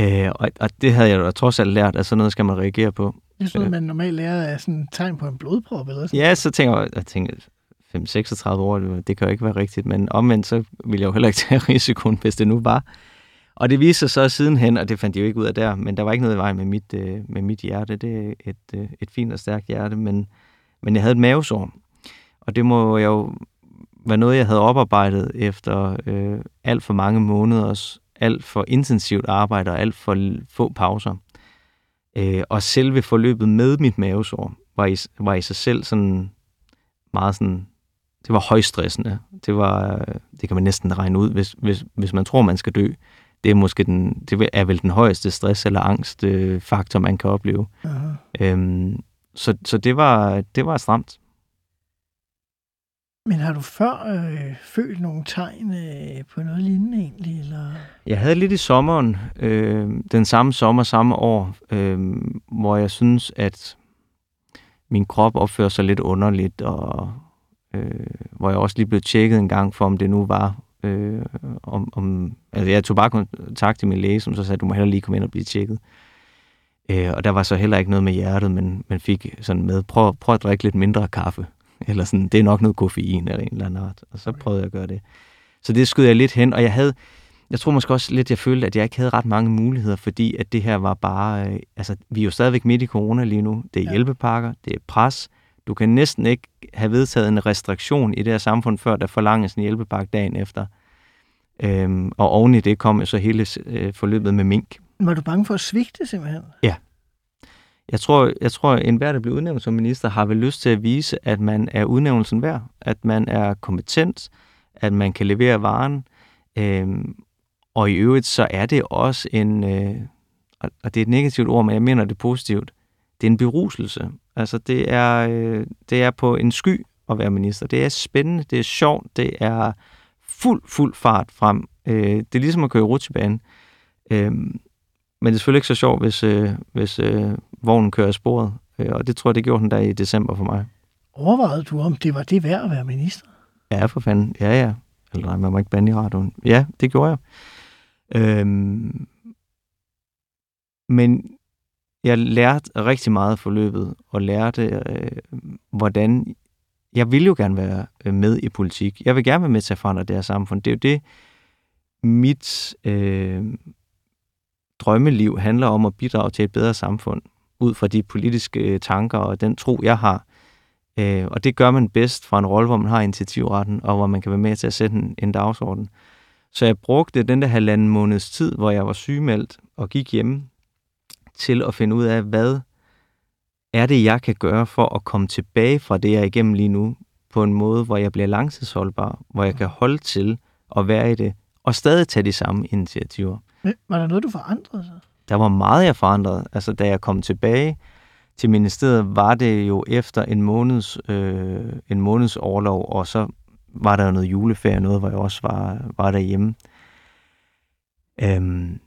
Øh, og, og det havde jeg da trods alt lært, at sådan noget skal man reagere på. Det er sådan noget, man normalt lærer af sådan et tegn på en blodprop eller sådan Ja, så tænker jeg, jeg tænker, 5-36 år, det, det kan jo ikke være rigtigt, men omvendt så ville jeg jo heller ikke tage risikoen, hvis det nu var. Og det viste sig så sidenhen, og det fandt de jo ikke ud af der, men der var ikke noget i vejen med mit, øh, med mit hjerte. Det er et, øh, et fint og stærkt hjerte, men men jeg havde et mavesår, og det må jeg jo være noget, jeg havde oparbejdet efter øh, alt for mange måneders alt for intensivt arbejde og alt for få pauser. Øh, og selve forløbet med mit mavesår var i, var i sig selv sådan meget sådan, det var højstressende. Det var, øh, det kan man næsten regne ud, hvis, hvis, hvis man tror, man skal dø det er måske den, det er vel den højeste stress eller angst faktor, man kan opleve. Aha. Øhm, så, så det var, det var stramt. Men har du før øh, følt nogle tegn øh, på noget lignende egentlig? Eller? Jeg havde lidt i sommeren, øh, den samme sommer, samme år, øh, hvor jeg synes, at min krop opfører sig lidt underligt, og øh, hvor jeg også lige blev tjekket en gang for, om det nu var, øh, om, om, altså jeg tog bare kontakt til min læge, som så sagde, du må heller lige komme ind og blive tjekket. Øh, og der var så heller ikke noget med hjertet, men man fik sådan med, prøv, prøv at drikke lidt mindre kaffe. Eller sådan, det er nok noget koffein eller en eller anden art. Og så prøvede jeg at gøre det. Så det skød jeg lidt hen, og jeg havde, jeg tror måske også lidt, jeg følte, at jeg ikke havde ret mange muligheder, fordi at det her var bare, øh, altså vi er jo stadigvæk midt i corona lige nu. Det er Ja. hjælpepakker, det er pres. Du kan næsten ikke have vedtaget en restriktion i det her samfund, før der forlanges en hjælpepakke dagen efter. Øhm, og oven i det kom jo så hele øh, forløbet med mink. Var du bange for at svigte simpelthen? Jeg tror, jeg tror, at enhver, der bliver udnævnt som minister, har vel lyst til at vise, at man er udnævnelsen værd, at man er kompetent, at man kan levere varen. Øhm, og i øvrigt, så er det også en, øh, og det er et negativt ord, men jeg mener det positivt, det er en beruselse. Altså, det er, øh, det er på en sky at være minister. Det er spændende, det er sjovt, det er fuld, fuld fart frem. Øh, det er ligesom at køre rutsjebane. Øhm, men det er selvfølgelig ikke så sjovt, hvis, øh, hvis øh, vognen kører af sporet. Øh, og det tror jeg, det gjorde den der i december for mig. Overvejede du, om det var det værd at være minister? Ja, for fanden. Ja, ja. Eller nej, man må ikke bande i radioen. Ja, det gjorde jeg. Øhm, men jeg lærte rigtig meget af forløbet, og lærte, øh, hvordan... Jeg vil jo gerne være øh, med i politik. Jeg vil gerne være med til at forandre det her samfund. Det er jo det, mit øh, drømmeliv handler om at bidrage til et bedre samfund, ud fra de politiske øh, tanker og den tro, jeg har. Øh, og det gør man bedst fra en rolle, hvor man har initiativretten, og hvor man kan være med til at sætte en, en dagsorden. Så jeg brugte den der halvanden måneds tid, hvor jeg var sygemeldt og gik hjemme, til at finde ud af, hvad er det, jeg kan gøre for at komme tilbage fra det, jeg er igennem lige nu, på en måde, hvor jeg bliver langtidsholdbar, hvor jeg kan holde til at være i det, og stadig tage de samme initiativer. Men Var der noget, du forandrede sig? Der var meget, jeg forandrede. Altså, da jeg kom tilbage til ministeriet, var det jo efter en måneds, øh, en måneds overlov, og så var der jo noget juleferie, noget, hvor jeg også var, var derhjemme. Øhm,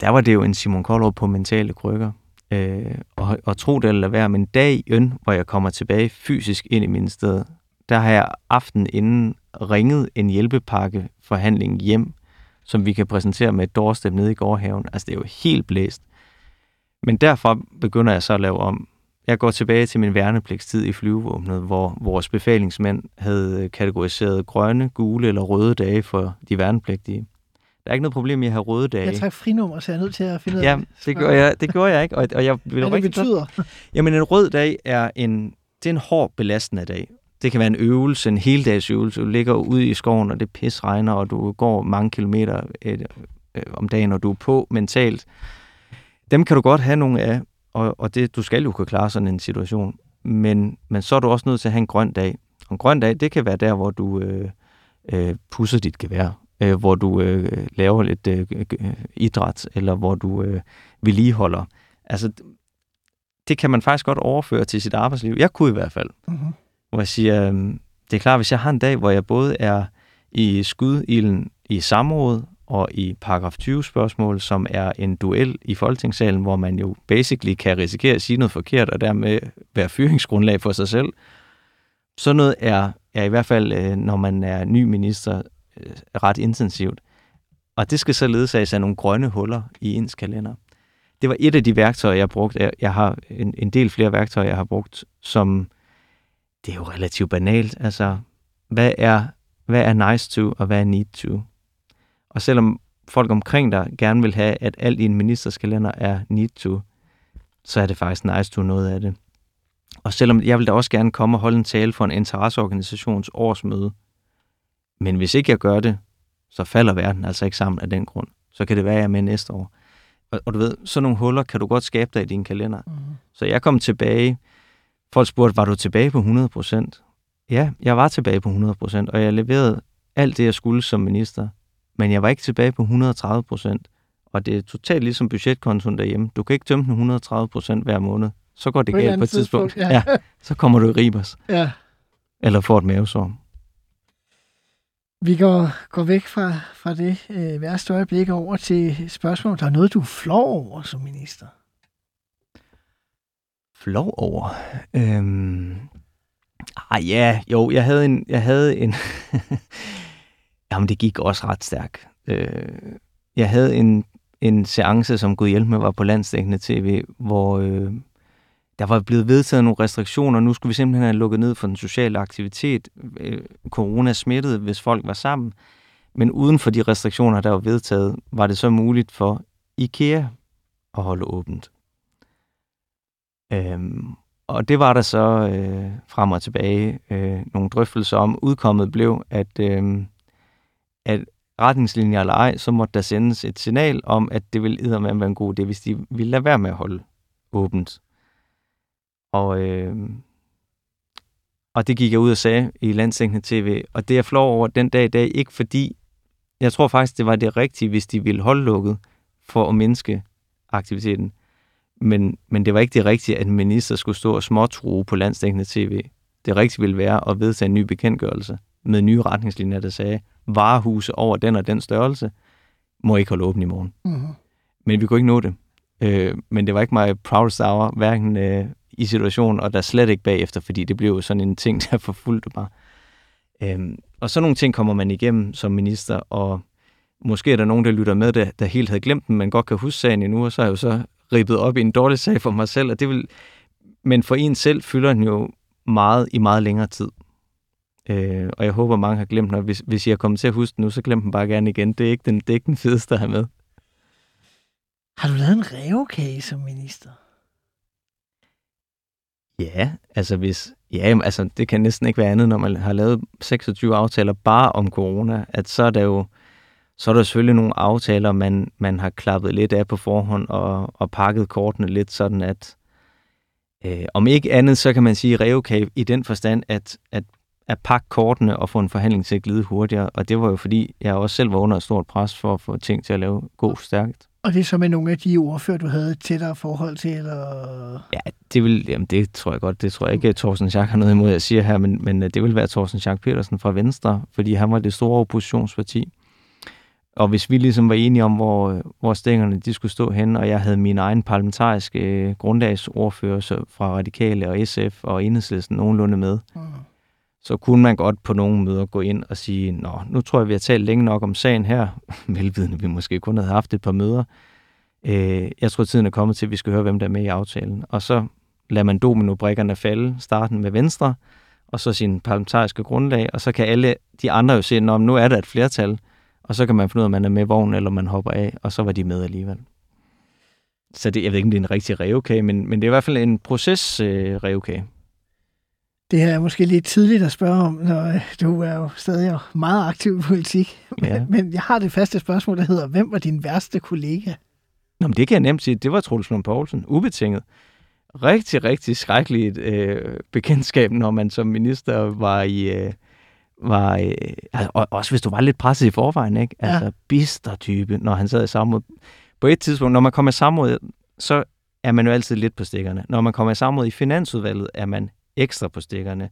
der var det jo en Simon Koldrup på mentale krykker. Øh, og, og tro det eller være, men dagen, hvor jeg kommer tilbage fysisk ind i min sted, der har jeg aften inden ringet en hjælpepakke forhandling hjem, som vi kan præsentere med et doorstep nede i gårdhaven. Altså, det er jo helt blæst. Men derfra begynder jeg så at lave om. Jeg går tilbage til min værnepligtstid i flyvevåbnet, hvor vores befalingsmænd havde kategoriseret grønne, gule eller røde dage for de værnepligtige. Der er ikke noget problem i at have røde dage. Jeg trak frinummer, så jeg er nødt til at finde ud af Ja, det gjorde jeg, det gjorde jeg ikke, og, og jeg blev Hvad det rigtig betyder. Jamen, en rød dag er en, det er en hård belastende dag. Det kan være en øvelse, en heldagsøvelse. Du ligger ude i skoven, og det pis regner, og du går mange kilometer øh, øh, om dagen, og du er på mentalt. Dem kan du godt have nogle af, og, og det, du skal jo kunne klare sådan en situation. Men, men så er du også nødt til at have en grøn dag. Og en grøn dag, det kan være der, hvor du øh, øh, pusser dit gevær, øh, hvor du øh, laver lidt øh, øh, idræt, eller hvor du øh, vedligeholder. Altså, det kan man faktisk godt overføre til sit arbejdsliv. Jeg kunne i hvert fald. Mhm. Hvor jeg siger, øhm, det er klart, hvis jeg har en dag, hvor jeg både er i skudilden i samråd og i paragraf 20 spørgsmål, som er en duel i Folketingssalen, hvor man jo basically kan risikere at sige noget forkert, og dermed være fyringsgrundlag for sig selv. Sådan noget er, er i hvert fald, øh, når man er ny minister, øh, ret intensivt. Og det skal så ledsages af nogle grønne huller i ens kalender. Det var et af de værktøjer, jeg brugte. Jeg- Jeg har en, en del flere værktøjer, jeg har brugt, som det er jo relativt banalt. Altså, hvad er, hvad er nice to, og hvad er need to? Og selvom folk omkring dig gerne vil have, at alt i en ministers kalender er need to, så er det faktisk nice to noget af det. Og selvom jeg vil da også gerne komme og holde en tale for en interesseorganisations årsmøde, men hvis ikke jeg gør det, så falder verden altså ikke sammen af den grund. Så kan det være, at jeg er med næste år. Og, og du ved, sådan nogle huller kan du godt skabe dig i din kalender. Mhm. Så jeg kom tilbage. Folk spurgte, var du tilbage på 100 procent? Ja, jeg var tilbage på 100 procent, og jeg leverede alt det, jeg skulle som minister. men jeg var ikke tilbage på 130 procent. Og det er totalt ligesom budgetkontoen derhjemme. Du kan ikke tømme den 130 procent hver måned. Så går det På galt på et tidspunkt. tidspunkt, ja. ja. Så kommer du i ribers. Ja. Eller får et mavesår. Vi går, går væk fra, fra det øh, værste øjeblik over til spørgsmål. Der er noget, du flår over som minister. Flov over? Øhm... Ah ja, jo, jeg havde en... Jeg havde en Jamen, det gik også ret stærkt. Øh... Jeg havde en, en seance, som Gud hjælp mig, var på landsdækkende tv, hvor øh, der var blevet vedtaget nogle restriktioner. Nu skulle vi simpelthen have lukket ned for den sociale aktivitet. Øh, corona smittede, hvis folk var sammen. Men uden for de restriktioner, der var vedtaget, var det så muligt for IKEA at holde åbent. Øhm, og det var der så øh, frem og tilbage øh, nogle drøftelser om. Udkommet blev, at, øh, at retningslinjer eller ej, så måtte der sendes et signal om, at det ville eddermame være en god idé, hvis de ville lade være med at holde åbent. Og, øh, og det gik jeg ud og sagde i landsdækkende tv, og det er jeg flov over den dag i dag, ikke fordi, jeg tror faktisk, det var det rigtige, hvis de ville holde lukket for at mindske aktiviteten. Men, men det var ikke det rigtige, at en minister skulle stå og småtrue på landsdækkende tv. Det rigtige ville være at vedtage en ny bekendtgørelse med nye retningslinjer, der sagde, varehuse over den og den størrelse må ikke holde åben i morgen. Mm-hmm. Men vi kunne ikke nå det. Øh, men det var ikke mig proudest hour, hverken øh, i situationen, og der slet ikke bagefter, fordi det blev jo sådan en ting, der forfulgte mig. Øh, og så nogle ting kommer man igennem som minister, og måske er der nogen, der lytter med, der, der helt havde glemt den, men godt kan huske sagen endnu, og så er jeg jo så ribbet op i en dårlig sag for mig selv, og det vil, men for en selv fylder den jo meget i meget længere tid. Øh, og jeg håber, mange har glemt den, og hvis, hvis I har kommet til at huske den nu, så glem den bare gerne igen. Det er ikke den, det er ikke den fedeste at have med. Har du lavet en rævekage som minister? Ja, altså hvis... Ja, altså det kan næsten ikke være andet, når man har lavet 26 aftaler bare om corona, at så er der jo så er der selvfølgelig nogle aftaler, man, man har klappet lidt af på forhånd og, og pakket kortene lidt sådan, at øh, om ikke andet, så kan man sige revkage i den forstand, at, at, at pakke kortene og få en forhandling til at glide hurtigere. Og det var jo fordi, jeg også selv var under et stort pres for at få ting til at lave god stærkt. Og det er så med nogle af de ordfører, du havde tættere forhold til, eller... Ja, det vil, jamen det tror jeg godt, det tror jeg ikke, at Thorsten Schack har noget imod, jeg siger her, men, men det vil være Thorsten Schack Petersen fra Venstre, fordi han var det store oppositionsparti. Og hvis vi ligesom var enige om, hvor, hvor stængerne de skulle stå hen, og jeg havde min egen parlamentariske øh, grundlagsordfører fra Radikale og SF og Enhedslisten nogenlunde med, Mm så kunne man godt på nogle møder gå ind og sige, nå, nu tror jeg, vi har talt længe nok om sagen her, velvidende vi måske kun havde haft et par møder. Øh, jeg tror, tiden er kommet til, at vi skal høre, hvem der er med i aftalen. Og så lader man dominobrikkerne falde, starten med Venstre, og så sin parlamentariske grundlag, og så kan alle de andre jo se, at nu er der et flertal, og så kan man finde ud af, om man er med i vognen, eller man hopper af, og så var de med alligevel. Så det, jeg ved ikke, om det er en rigtig revkage, men, men det er i hvert fald en proces øh, det er måske lidt tidligt at spørge om, når øh, du er jo stadig meget aktiv i politik. Ja. Men jeg har det faste spørgsmål, der hedder, hvem var din værste kollega? Nå, men det kan jeg nemt sige. Det var Troels Lund Poulsen. Ubetinget. Rigtig, rigtig skrækkeligt øh, bekendtskab, når man som minister var i... Øh, var, øh, altså, og også hvis du var lidt presset i forvejen, ikke? Ja. Altså, bister type, når han sad i samråd. På et tidspunkt, når man kommer i samråd, så er man jo altid lidt på stikkerne. Når man kommer i samråd i finansudvalget, er man ekstra på stikkerne.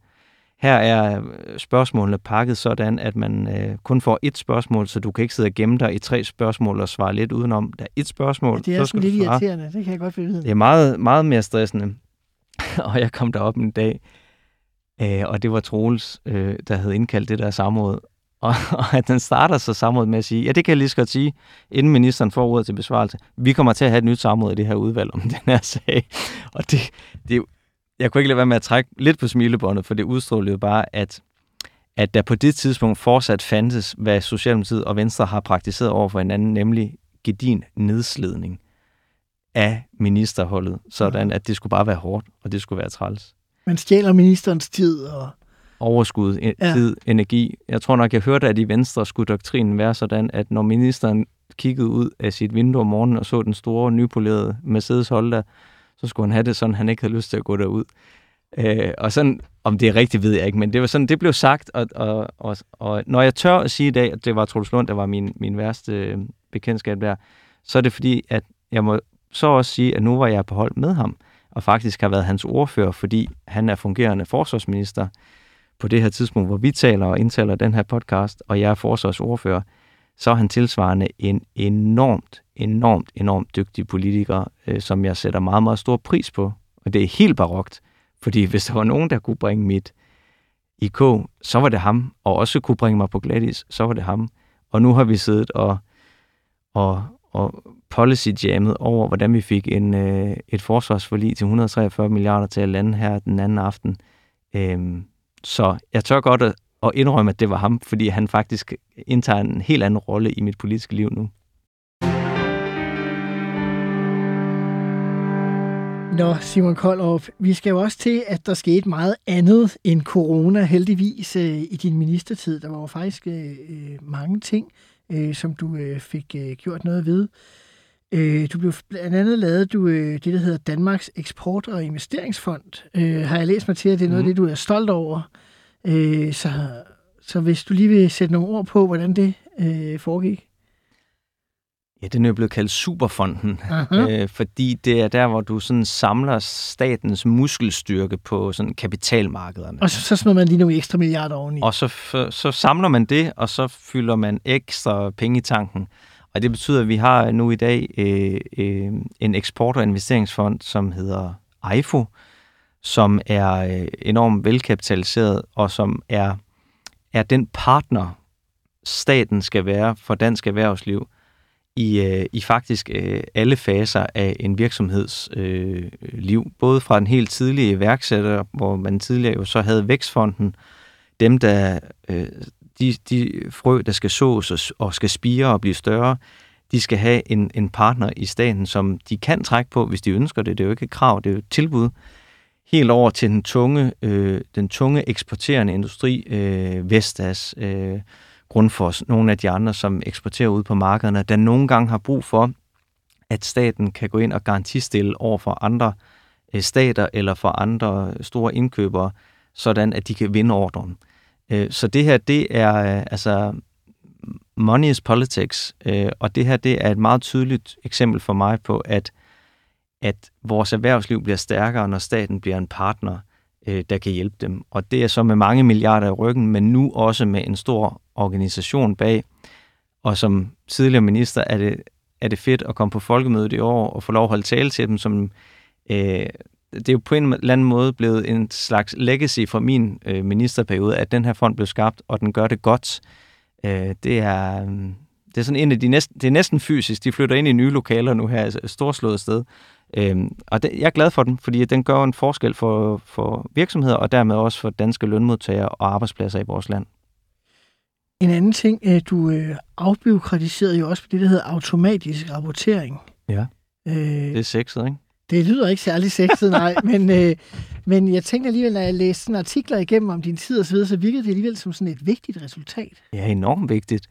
Her er øh, spørgsmålene pakket sådan, at man øh, kun får et spørgsmål, så du kan ikke sidde og gemme dig i tre spørgsmål og svare lidt udenom. Der er et spørgsmål, Ja, det er så skal lidt du svare. irriterende, det kan jeg godt vide. Det er meget, meget mere stressende. og jeg kom derop en dag, øh, og det var Troels, øh, der havde indkaldt det der samråd. Og, og at den starter så samrådet med at sige, ja, det kan jeg lige så godt sige, inden ministeren får ordet til besvarelse. Vi kommer til at have et nyt samråd i det her udvalg om den her sag. Og det, det jeg kunne ikke lade være med at trække lidt på smilebåndet, for det udstrålede jo bare, at, at der på det tidspunkt fortsat fandtes, hvad Socialdemokratiet og Venstre har praktiseret over for hinanden, nemlig gedin nedslidning af ministerholdet, sådan at det skulle bare være hårdt, og det skulle være træls. Man stjæler ministerens tid, og Overskud, Ja. ja. tid, energi. Jeg tror nok, jeg hørte, at i Venstre skulle doktrinen være sådan, at når ministeren kiggede ud af sit vindue om morgenen og så den store, nypolerede Mercedes Holder, så skulle han have det sådan, han ikke havde lyst til at gå derud. Øh, og sådan, om det er rigtigt, ved jeg ikke, men det var sådan, det blev sagt, og, og, og, og når jeg tør at sige i dag, at det var Troels Lund, der var min, min værste øh, bekendtskab der, så er det fordi, at jeg må så også sige, at nu var jeg på hold med ham, og faktisk har været hans ordfører, fordi han er fungerende forsvarsminister på det her tidspunkt, hvor vi taler og indtaler den her podcast, og jeg er forsvarsordfører, så er han tilsvarende en enormt, enormt, enormt dygtig politiker, øh, som jeg sætter meget, meget stor pris på. Og det er helt barokt, fordi hvis der var nogen, der kunne bringe mit IK, så var det ham, og også kunne bringe mig på Gladys, så var det ham. Og nu har vi siddet og, og, og policy jammet over, hvordan vi fik en, øh, et forsvarsforlig til 143 milliarder til at lande her den anden aften. Øhm, så jeg tør godt at, at indrømme, at det var ham, fordi han faktisk indtager en helt anden rolle i mit politiske liv nu. Nå, Simon Koldrup, vi skal jo også til, at der skete meget andet end corona, heldigvis, øh, i din ministertid. Der var jo faktisk øh, øh mange ting, øh, som du øh, fik øh, gjort noget ved. Øh, du blev blandt andet lavet du, øh, det, der hedder Danmarks Eksport- og Investeringsfond. Øh, har jeg læst mig til, at det er noget af mm. det, du er stolt over. Øh, så, så hvis du lige vil sætte nogle ord på, hvordan det øh, foregik. Ja, den er jo blevet kaldt Superfonden, øh, fordi det er der, hvor du sådan samler statens muskelstyrke på sådan kapitalmarkederne. Og så, så smider man lige nogle ekstra milliarder oveni. Og så, så samler man det, og så fylder man ekstra penge i tanken. Og det betyder, at vi har nu i dag øh, øh, en eksport- og investeringsfond, som hedder EIFO, som er øh, enormt velkapitaliseret, og som er, er den partner, staten skal være for dansk erhvervsliv i, øh, i faktisk øh, alle faser af en virksomheds øh, liv. Både fra den helt tidlige iværksætter, hvor man tidligere jo så havde Vækstfonden, dem der, øh, de, de frø, der skal sås og, og skal spire og blive større, de skal have en, en partner i staten, som de kan trække på, hvis de ønsker det. Det er jo ikke et krav, det er jo et tilbud. Helt over til den tunge, øh, den tunge eksporterende industri, øh, Vestas, øh, Grundfos, nogle af de andre, som eksporterer ud på markederne, der nogle gange har brug for, at staten kan gå ind og garantistille over for andre øh, stater eller for andre store indkøbere, sådan at de kan vinde ordren. Øh, så det her, det er øh, altså money is politics, øh, og det her, det er et meget tydeligt eksempel for mig på, at, at vores erhvervsliv bliver stærkere, når staten bliver en partner, øh, der kan hjælpe dem. Og det er så med mange milliarder i ryggen, men nu også med en stor organisation bag. Og som tidligere minister er det, er det fedt at komme på folkemødet i år og få lov at holde tale til dem, som øh, det er jo på en eller anden måde blevet en slags legacy fra min øh, ministerperiode, at den her fond blev skabt, og den gør det godt. Øh, det er... Øh, det er sådan en af de næsten, det er næsten fysisk. De flytter ind i nye lokaler nu her, altså et storslået sted. Øhm, og det, jeg er glad for den, fordi den gør en forskel for, for virksomheder, og dermed også for danske lønmodtagere og arbejdspladser i vores land. En anden ting, øh, du øh, afbiokratiserede jo også på det, der hedder automatisk rapportering. Ja, øh, det er sexet, ikke? Det lyder ikke særlig sexet, nej, men, øh, men jeg tænkte alligevel, når jeg læste sådan artikler igennem om din tid og så så virkede det alligevel som sådan et vigtigt resultat. Ja, enormt vigtigt.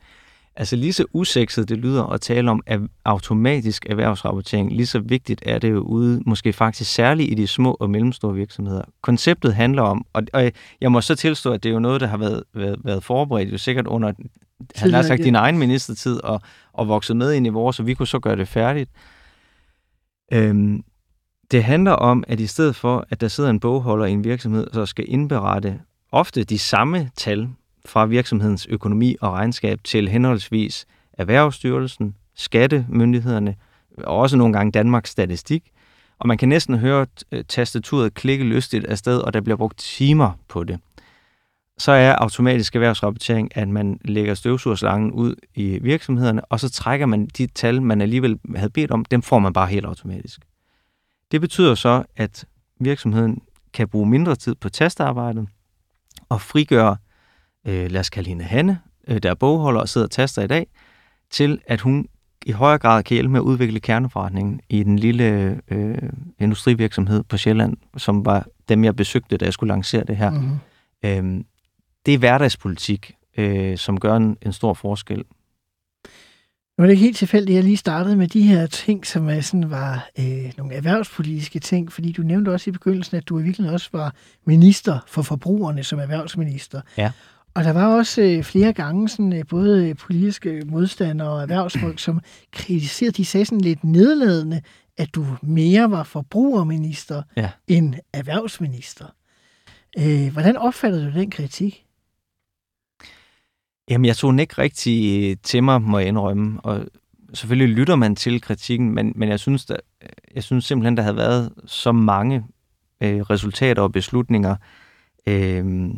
Altså lige så usekset det lyder at tale om at automatisk erhvervsrapportering, lige så vigtigt er det jo ude, måske faktisk særligt i de små og mellemstore virksomheder. Konceptet handler om, og, og jeg må så tilstå, at det er jo noget, der har været, været, været forberedt jo sikkert under, han har sagt, din egen ministertid og, og vokset med ind i vores, så vi kunne så gøre det færdigt. Øhm, det handler om, at i stedet for, at der sidder en bogholder i en virksomhed, så skal indberette ofte de samme tal fra virksomhedens økonomi og regnskab til henholdsvis Erhvervsstyrelsen, skattemyndighederne og også nogle gange Danmarks Statistik. Og man kan næsten høre øh, tastaturet klikke lystigt afsted, og der bliver brugt timer på det. Så er automatisk erhvervsrapportering, at man lægger støvsugerslangen ud i virksomhederne, og så trækker man de tal, man alligevel havde bedt om, dem får man bare helt automatisk. Det betyder så, at virksomheden kan bruge mindre tid på testarbejdet og frigøre øh, lad os kalde hende Hanne, øh, der er bogholder og sidder og taster i dag, til at hun i højere grad kan hjælpe med at udvikle kerneforretningen i den lille øh, industrivirksomhed på Sjælland, som var dem, jeg besøgte, da jeg skulle lancere det her. Mm-hmm. Øhm, det er hverdagspolitik, øh, som gør en, en stor forskel. Nu er det ikke helt tilfældigt, at jeg lige startede med de her ting, som er sådan var øh, nogle erhvervspolitiske ting, fordi du nævnte også i begyndelsen, at du i virkeligheden også var minister for forbrugerne som erhvervsminister. Ja. Og der var også øh, flere gange sådan, øh, både politiske modstandere og erhvervsfolk, som kritiserede, de sagde sådan lidt nedladende, at du mere var forbrugerminister Ja. end erhvervsminister. Øh, hvordan opfattede du den kritik? Jamen, jeg tog den ikke rigtig øh, til mig, må jeg indrømme. Og selvfølgelig lytter man til kritikken, men, men jeg, synes, der, jeg synes simpelthen, der havde været så mange øh, resultater og beslutninger. Øh,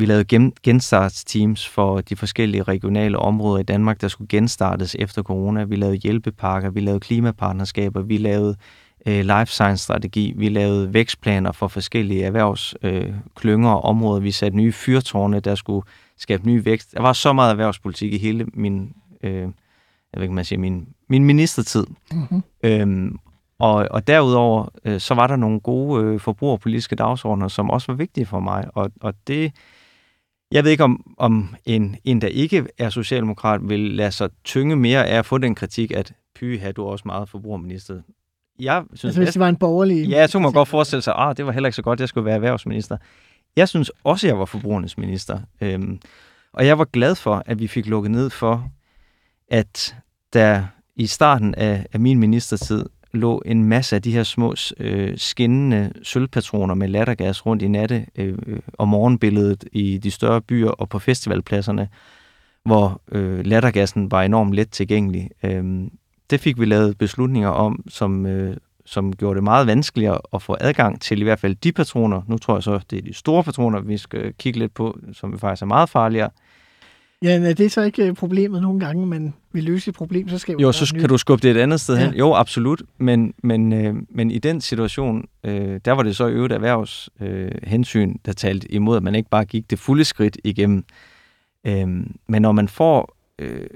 vi lavede gen, genstartsteams for de forskellige regionale områder i Danmark, der skulle genstartes efter corona. Vi lavede hjælpepakker, vi lavede klimapartnerskaber, vi lavede øh, life science-strategi, vi lavede vækstplaner for forskellige erhvervsklynger øh, og områder. Vi satte nye fyrtårne, der skulle skabe ny vækst. Der var så meget erhvervspolitik i hele min, øh, jeg ved ikke, man siger, min, min ministertid. Mm-hmm. Øhm, og, og derudover, øh, så var der nogle gode øh, forbrugerpolitiske dagsordner, som også var vigtige for mig. Og, og det, jeg ved ikke, om, om en, en, der ikke er socialdemokrat, vil lade sig tynge mere af at få den kritik, at py, har du også meget forbrugerminister. Jeg synes, Altså hvis det var en borgerlig... Ja, så kunne man godt forestille sig, at det var heller ikke så godt, jeg skulle være erhvervsminister. Jeg synes også, at jeg var forbrugernes minister. Øhm, og jeg var glad for, at vi fik lukket ned for, at der i starten af, af min ministertid lå en masse af de her små øh, skinnende sølvpatroner med lattergas rundt i natte øh, øh, og morgenbilledet i de større byer og på festivalpladserne, hvor øh, lattergassen var enormt let tilgængelig. Øh, det fik vi lavet beslutninger om, som, øh, som gjorde det meget vanskeligere at få adgang til i hvert fald de patroner. Nu tror jeg så, det er de store patroner, vi skal kigge lidt på, som faktisk er meget farligere. Ja, men er det så ikke øh, problemet nogle gange, man vil løse et problem, så skal Jo, så kan du skubbe det et andet sted Ja. hen. Jo, absolut. Men, men, øh, men i den situation, øh, der var det så i øvrigt erhvervshensyn, øh, hensyn, der talte imod, at man ikke bare gik det fulde skridt igennem. Øh, men når man får øh,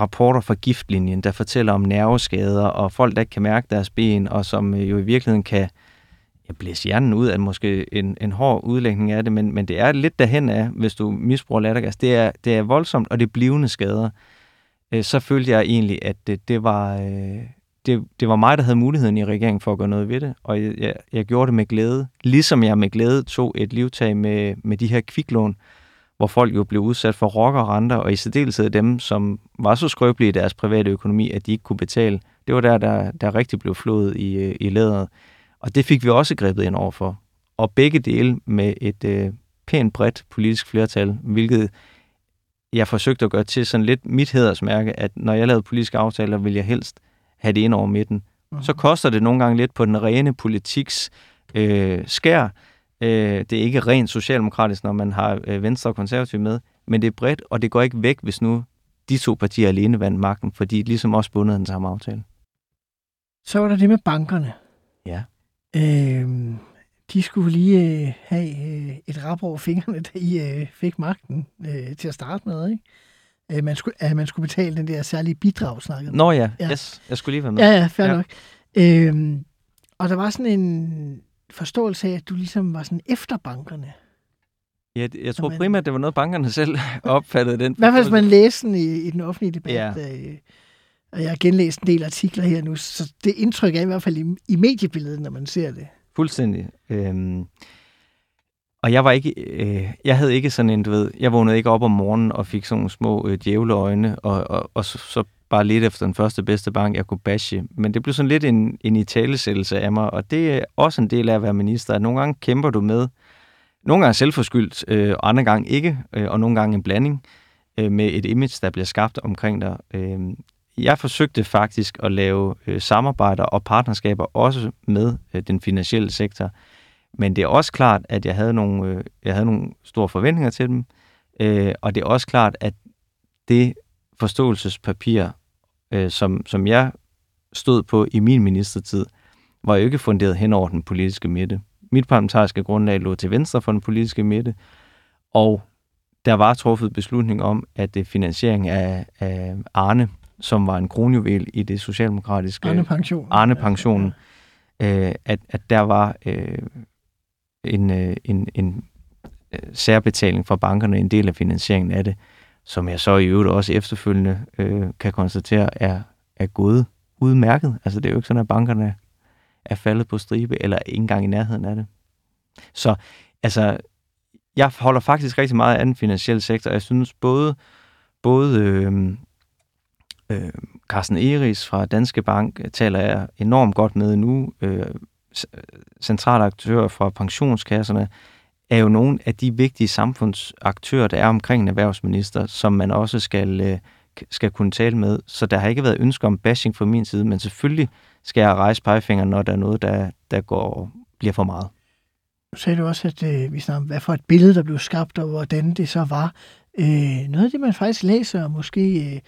rapporter fra giftlinjen, der fortæller om nerveskader, og folk, der ikke kan mærke deres ben, og som øh, jo i virkeligheden kan ja, blæse hjernen ud af måske en, en hård udlægning af det, men, men det er lidt derhen af, hvis du misbruger lattergas. Det er, det er voldsomt, og det er blivende skader. Øh, så følte jeg egentlig, at det, det var... Øh, det, det var mig, der havde muligheden i regeringen for at gøre noget ved det, og jeg, jeg, jeg gjorde det med glæde. Ligesom jeg med glæde tog et livtag med, med de her kviklån, hvor folk jo blev udsat for rock og renter, og i særdeleshed dem, som var så skrøbelige i deres private økonomi, at de ikke kunne betale. Det var der, der, der rigtig blev flået i, øh, i læderet. Og det fik vi også grebet ind overfor. Og begge dele med et øh, pænt bredt politisk flertal, hvilket jeg forsøgte at gøre til sådan lidt mit hedersmærke, at når jeg lavede politiske aftaler, vil jeg helst have det ind over midten. Mhm. Så koster det nogle gange lidt på den rene politiks øh, skær. Øh, det er ikke rent socialdemokratisk, når man har øh, Venstre og Konservative med, men det er bredt, og det går ikke væk, hvis nu de to partier alene vandt magten, fordi de ligesom også bundet den samme aftale. Så var der det med bankerne. Ja. Øhm, de skulle lige øh, have øh, et rap over fingrene, da I øh, fik magten øh, til at starte med, ikke? Øh, man, skulle, at man skulle betale den der særlige bidrag, snakkede man. Nå ja, Ja. Yes, jeg skulle lige være med. Ja, ja, fair Ja. nok. Øhm, og der var sådan en forståelse af, at du ligesom var sådan efter bankerne. Ja, jeg tror man- primært, det var noget, bankerne selv opfattede den. I hvert fald, hvis man læser den i, i den offentlige debat. Ja. Øh, og jeg har genlæst en del artikler her nu, så det indtryk er i hvert fald i, i mediebilledet, når man ser det. Fuldstændig. Øhm, og jeg var ikke, øh, jeg havde ikke sådan en, du ved, jeg vågnede ikke op om morgenen og fik sådan nogle små øh, djævleøjne, og, og, og så, så bare lidt efter den første bedste bank, jeg kunne bashe. Men det blev sådan lidt en, en italesættelse af mig, og det er også en del af at være minister, at nogle gange kæmper du med, nogle gange selvforskyldt, øh, og andre gange ikke, øh, og nogle gange en blanding øh, med et image, der bliver skabt omkring dig. Øh, jeg forsøgte faktisk at lave øh, samarbejder og partnerskaber også med øh, den finansielle sektor. Men det er også klart, at jeg havde nogle, øh, jeg havde nogle store forventninger til dem. Øh, og det er også klart, at det forståelsespapir, øh, som, som jeg stod på i min ministertid, var jo ikke funderet hen over den politiske midte. Mit parlamentariske grundlag lå til venstre for den politiske midte, og der var truffet beslutning om, at det finansiering af, af Arne, som var en kronjuvel i det socialdemokratiske Arne Pension. Arne-pensionen, øh, at, at der var øh, en, øh, en, en øh, særbetaling fra bankerne, en del af finansieringen af det. som jeg så i øvrigt også efterfølgende øh, kan konstatere, er, er gået udmærket. Altså det er jo ikke sådan, at bankerne er faldet på stribe, eller ikke engang i nærheden af det. Så altså, jeg holder faktisk rigtig meget af den finansielle sektor. Jeg synes både, både øh, øh, Carsten Eris fra Danske Bank taler jeg enormt godt med nu. Øh, centrale aktører fra pensionskasserne er jo nogle af de vigtige samfundsaktører, der er omkring en erhvervsminister, som man også skal, øh, skal kunne tale med. Så der har ikke været ønske om bashing fra min side, men selvfølgelig skal jeg rejse pegefingeren, når der er noget, der, der går, bliver for meget. Nu sagde du også, at øh, vi snakker hvad for et billede, der blev skabt, og hvordan det så var. Øh, noget af det, man faktisk læser, måske øh,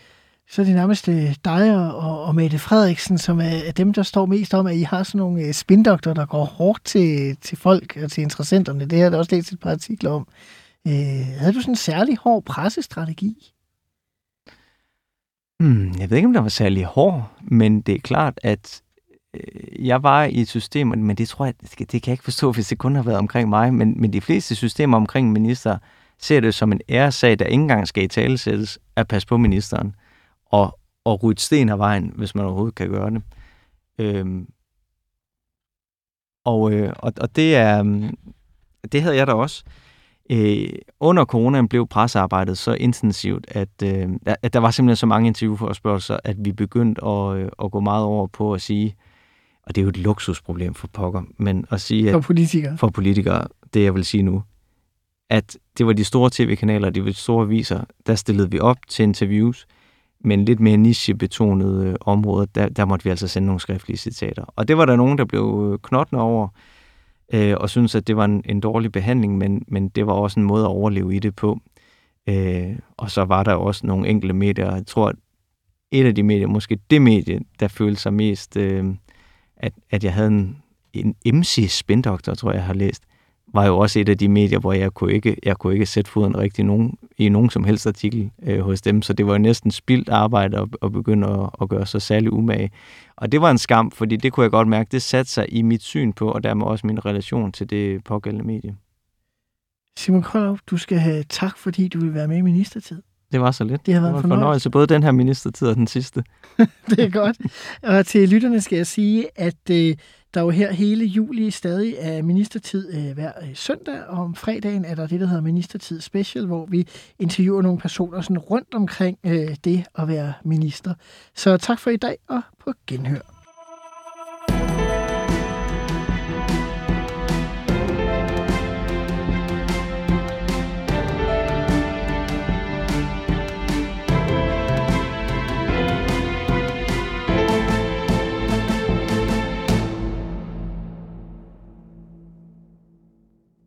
så er det nærmest øh, dig og, og Mette Frederiksen, som er dem, der står mest om, at I har sådan nogle øh, spindokter, der går hårdt til, til folk og til interessenterne. Det har jeg også læst et par artikler om. Øh, havde du sådan en særlig hård pressestrategi? Hmm, jeg ved ikke, om der var særlig hård, men det er klart, at øh, jeg var i et system, men det tror jeg, det kan jeg ikke forstå, hvis det kun har været omkring mig, men, men de fleste systemer omkring minister ser det som en æresag, der ikke engang skal i talesættes, at passe på ministeren og, og rydde sten af vejen, hvis man overhovedet kan gøre det. Øhm, og, øh, og, og det er det havde jeg da også. Øh, under coronaen blev pressearbejdet så intensivt, at, øh, at der var simpelthen så mange interviewforspørgelser, at vi begyndte at, øh, at gå meget over på at sige, og det er jo et luksusproblem for pokker, men at sige... At, for politikere. For politikere, det jeg vil sige nu, at det var de store tv-kanaler, de store viser, der stillede vi op til interviews, men lidt mere nichebetonede øh, områder, der, der måtte vi altså sende nogle skriftlige citater. Og det var der nogen, der blev øh, knottende over, øh, og synes at det var en, en dårlig behandling, men, men det var også en måde at overleve i det på. Øh, og så var der også nogle enkelte medier, jeg tror, at et af de medier, måske det medie, der følte sig mest, øh, at, at jeg havde en, en MC-spindoktor, tror jeg, jeg har læst, var jo også et af de medier, hvor jeg kunne ikke, jeg kunne ikke sætte foden rigtig nogen, i nogen som helst artikel øh, hos dem, så det var jo næsten spildt arbejde at, at begynde at, at gøre sig særlig umage. Og det var en skam, fordi det kunne jeg godt mærke, det satte sig i mit syn på, og dermed også min relation til det pågældende medie. Simon Koldov, du skal have tak, fordi du vil være med i ministertid. Det var så lidt. Det har været det var en fornøjelse. fornøjelse, både den her ministertid og den sidste. det er godt. Og til lytterne skal jeg sige, at øh, der jo her hele juli stadig er ministertid øh, hver øh, søndag, og om fredagen er der det, der hedder Ministertid Special, hvor vi interviewer nogle personer sådan rundt omkring øh, det at være minister. Så tak for i dag, og på genhør.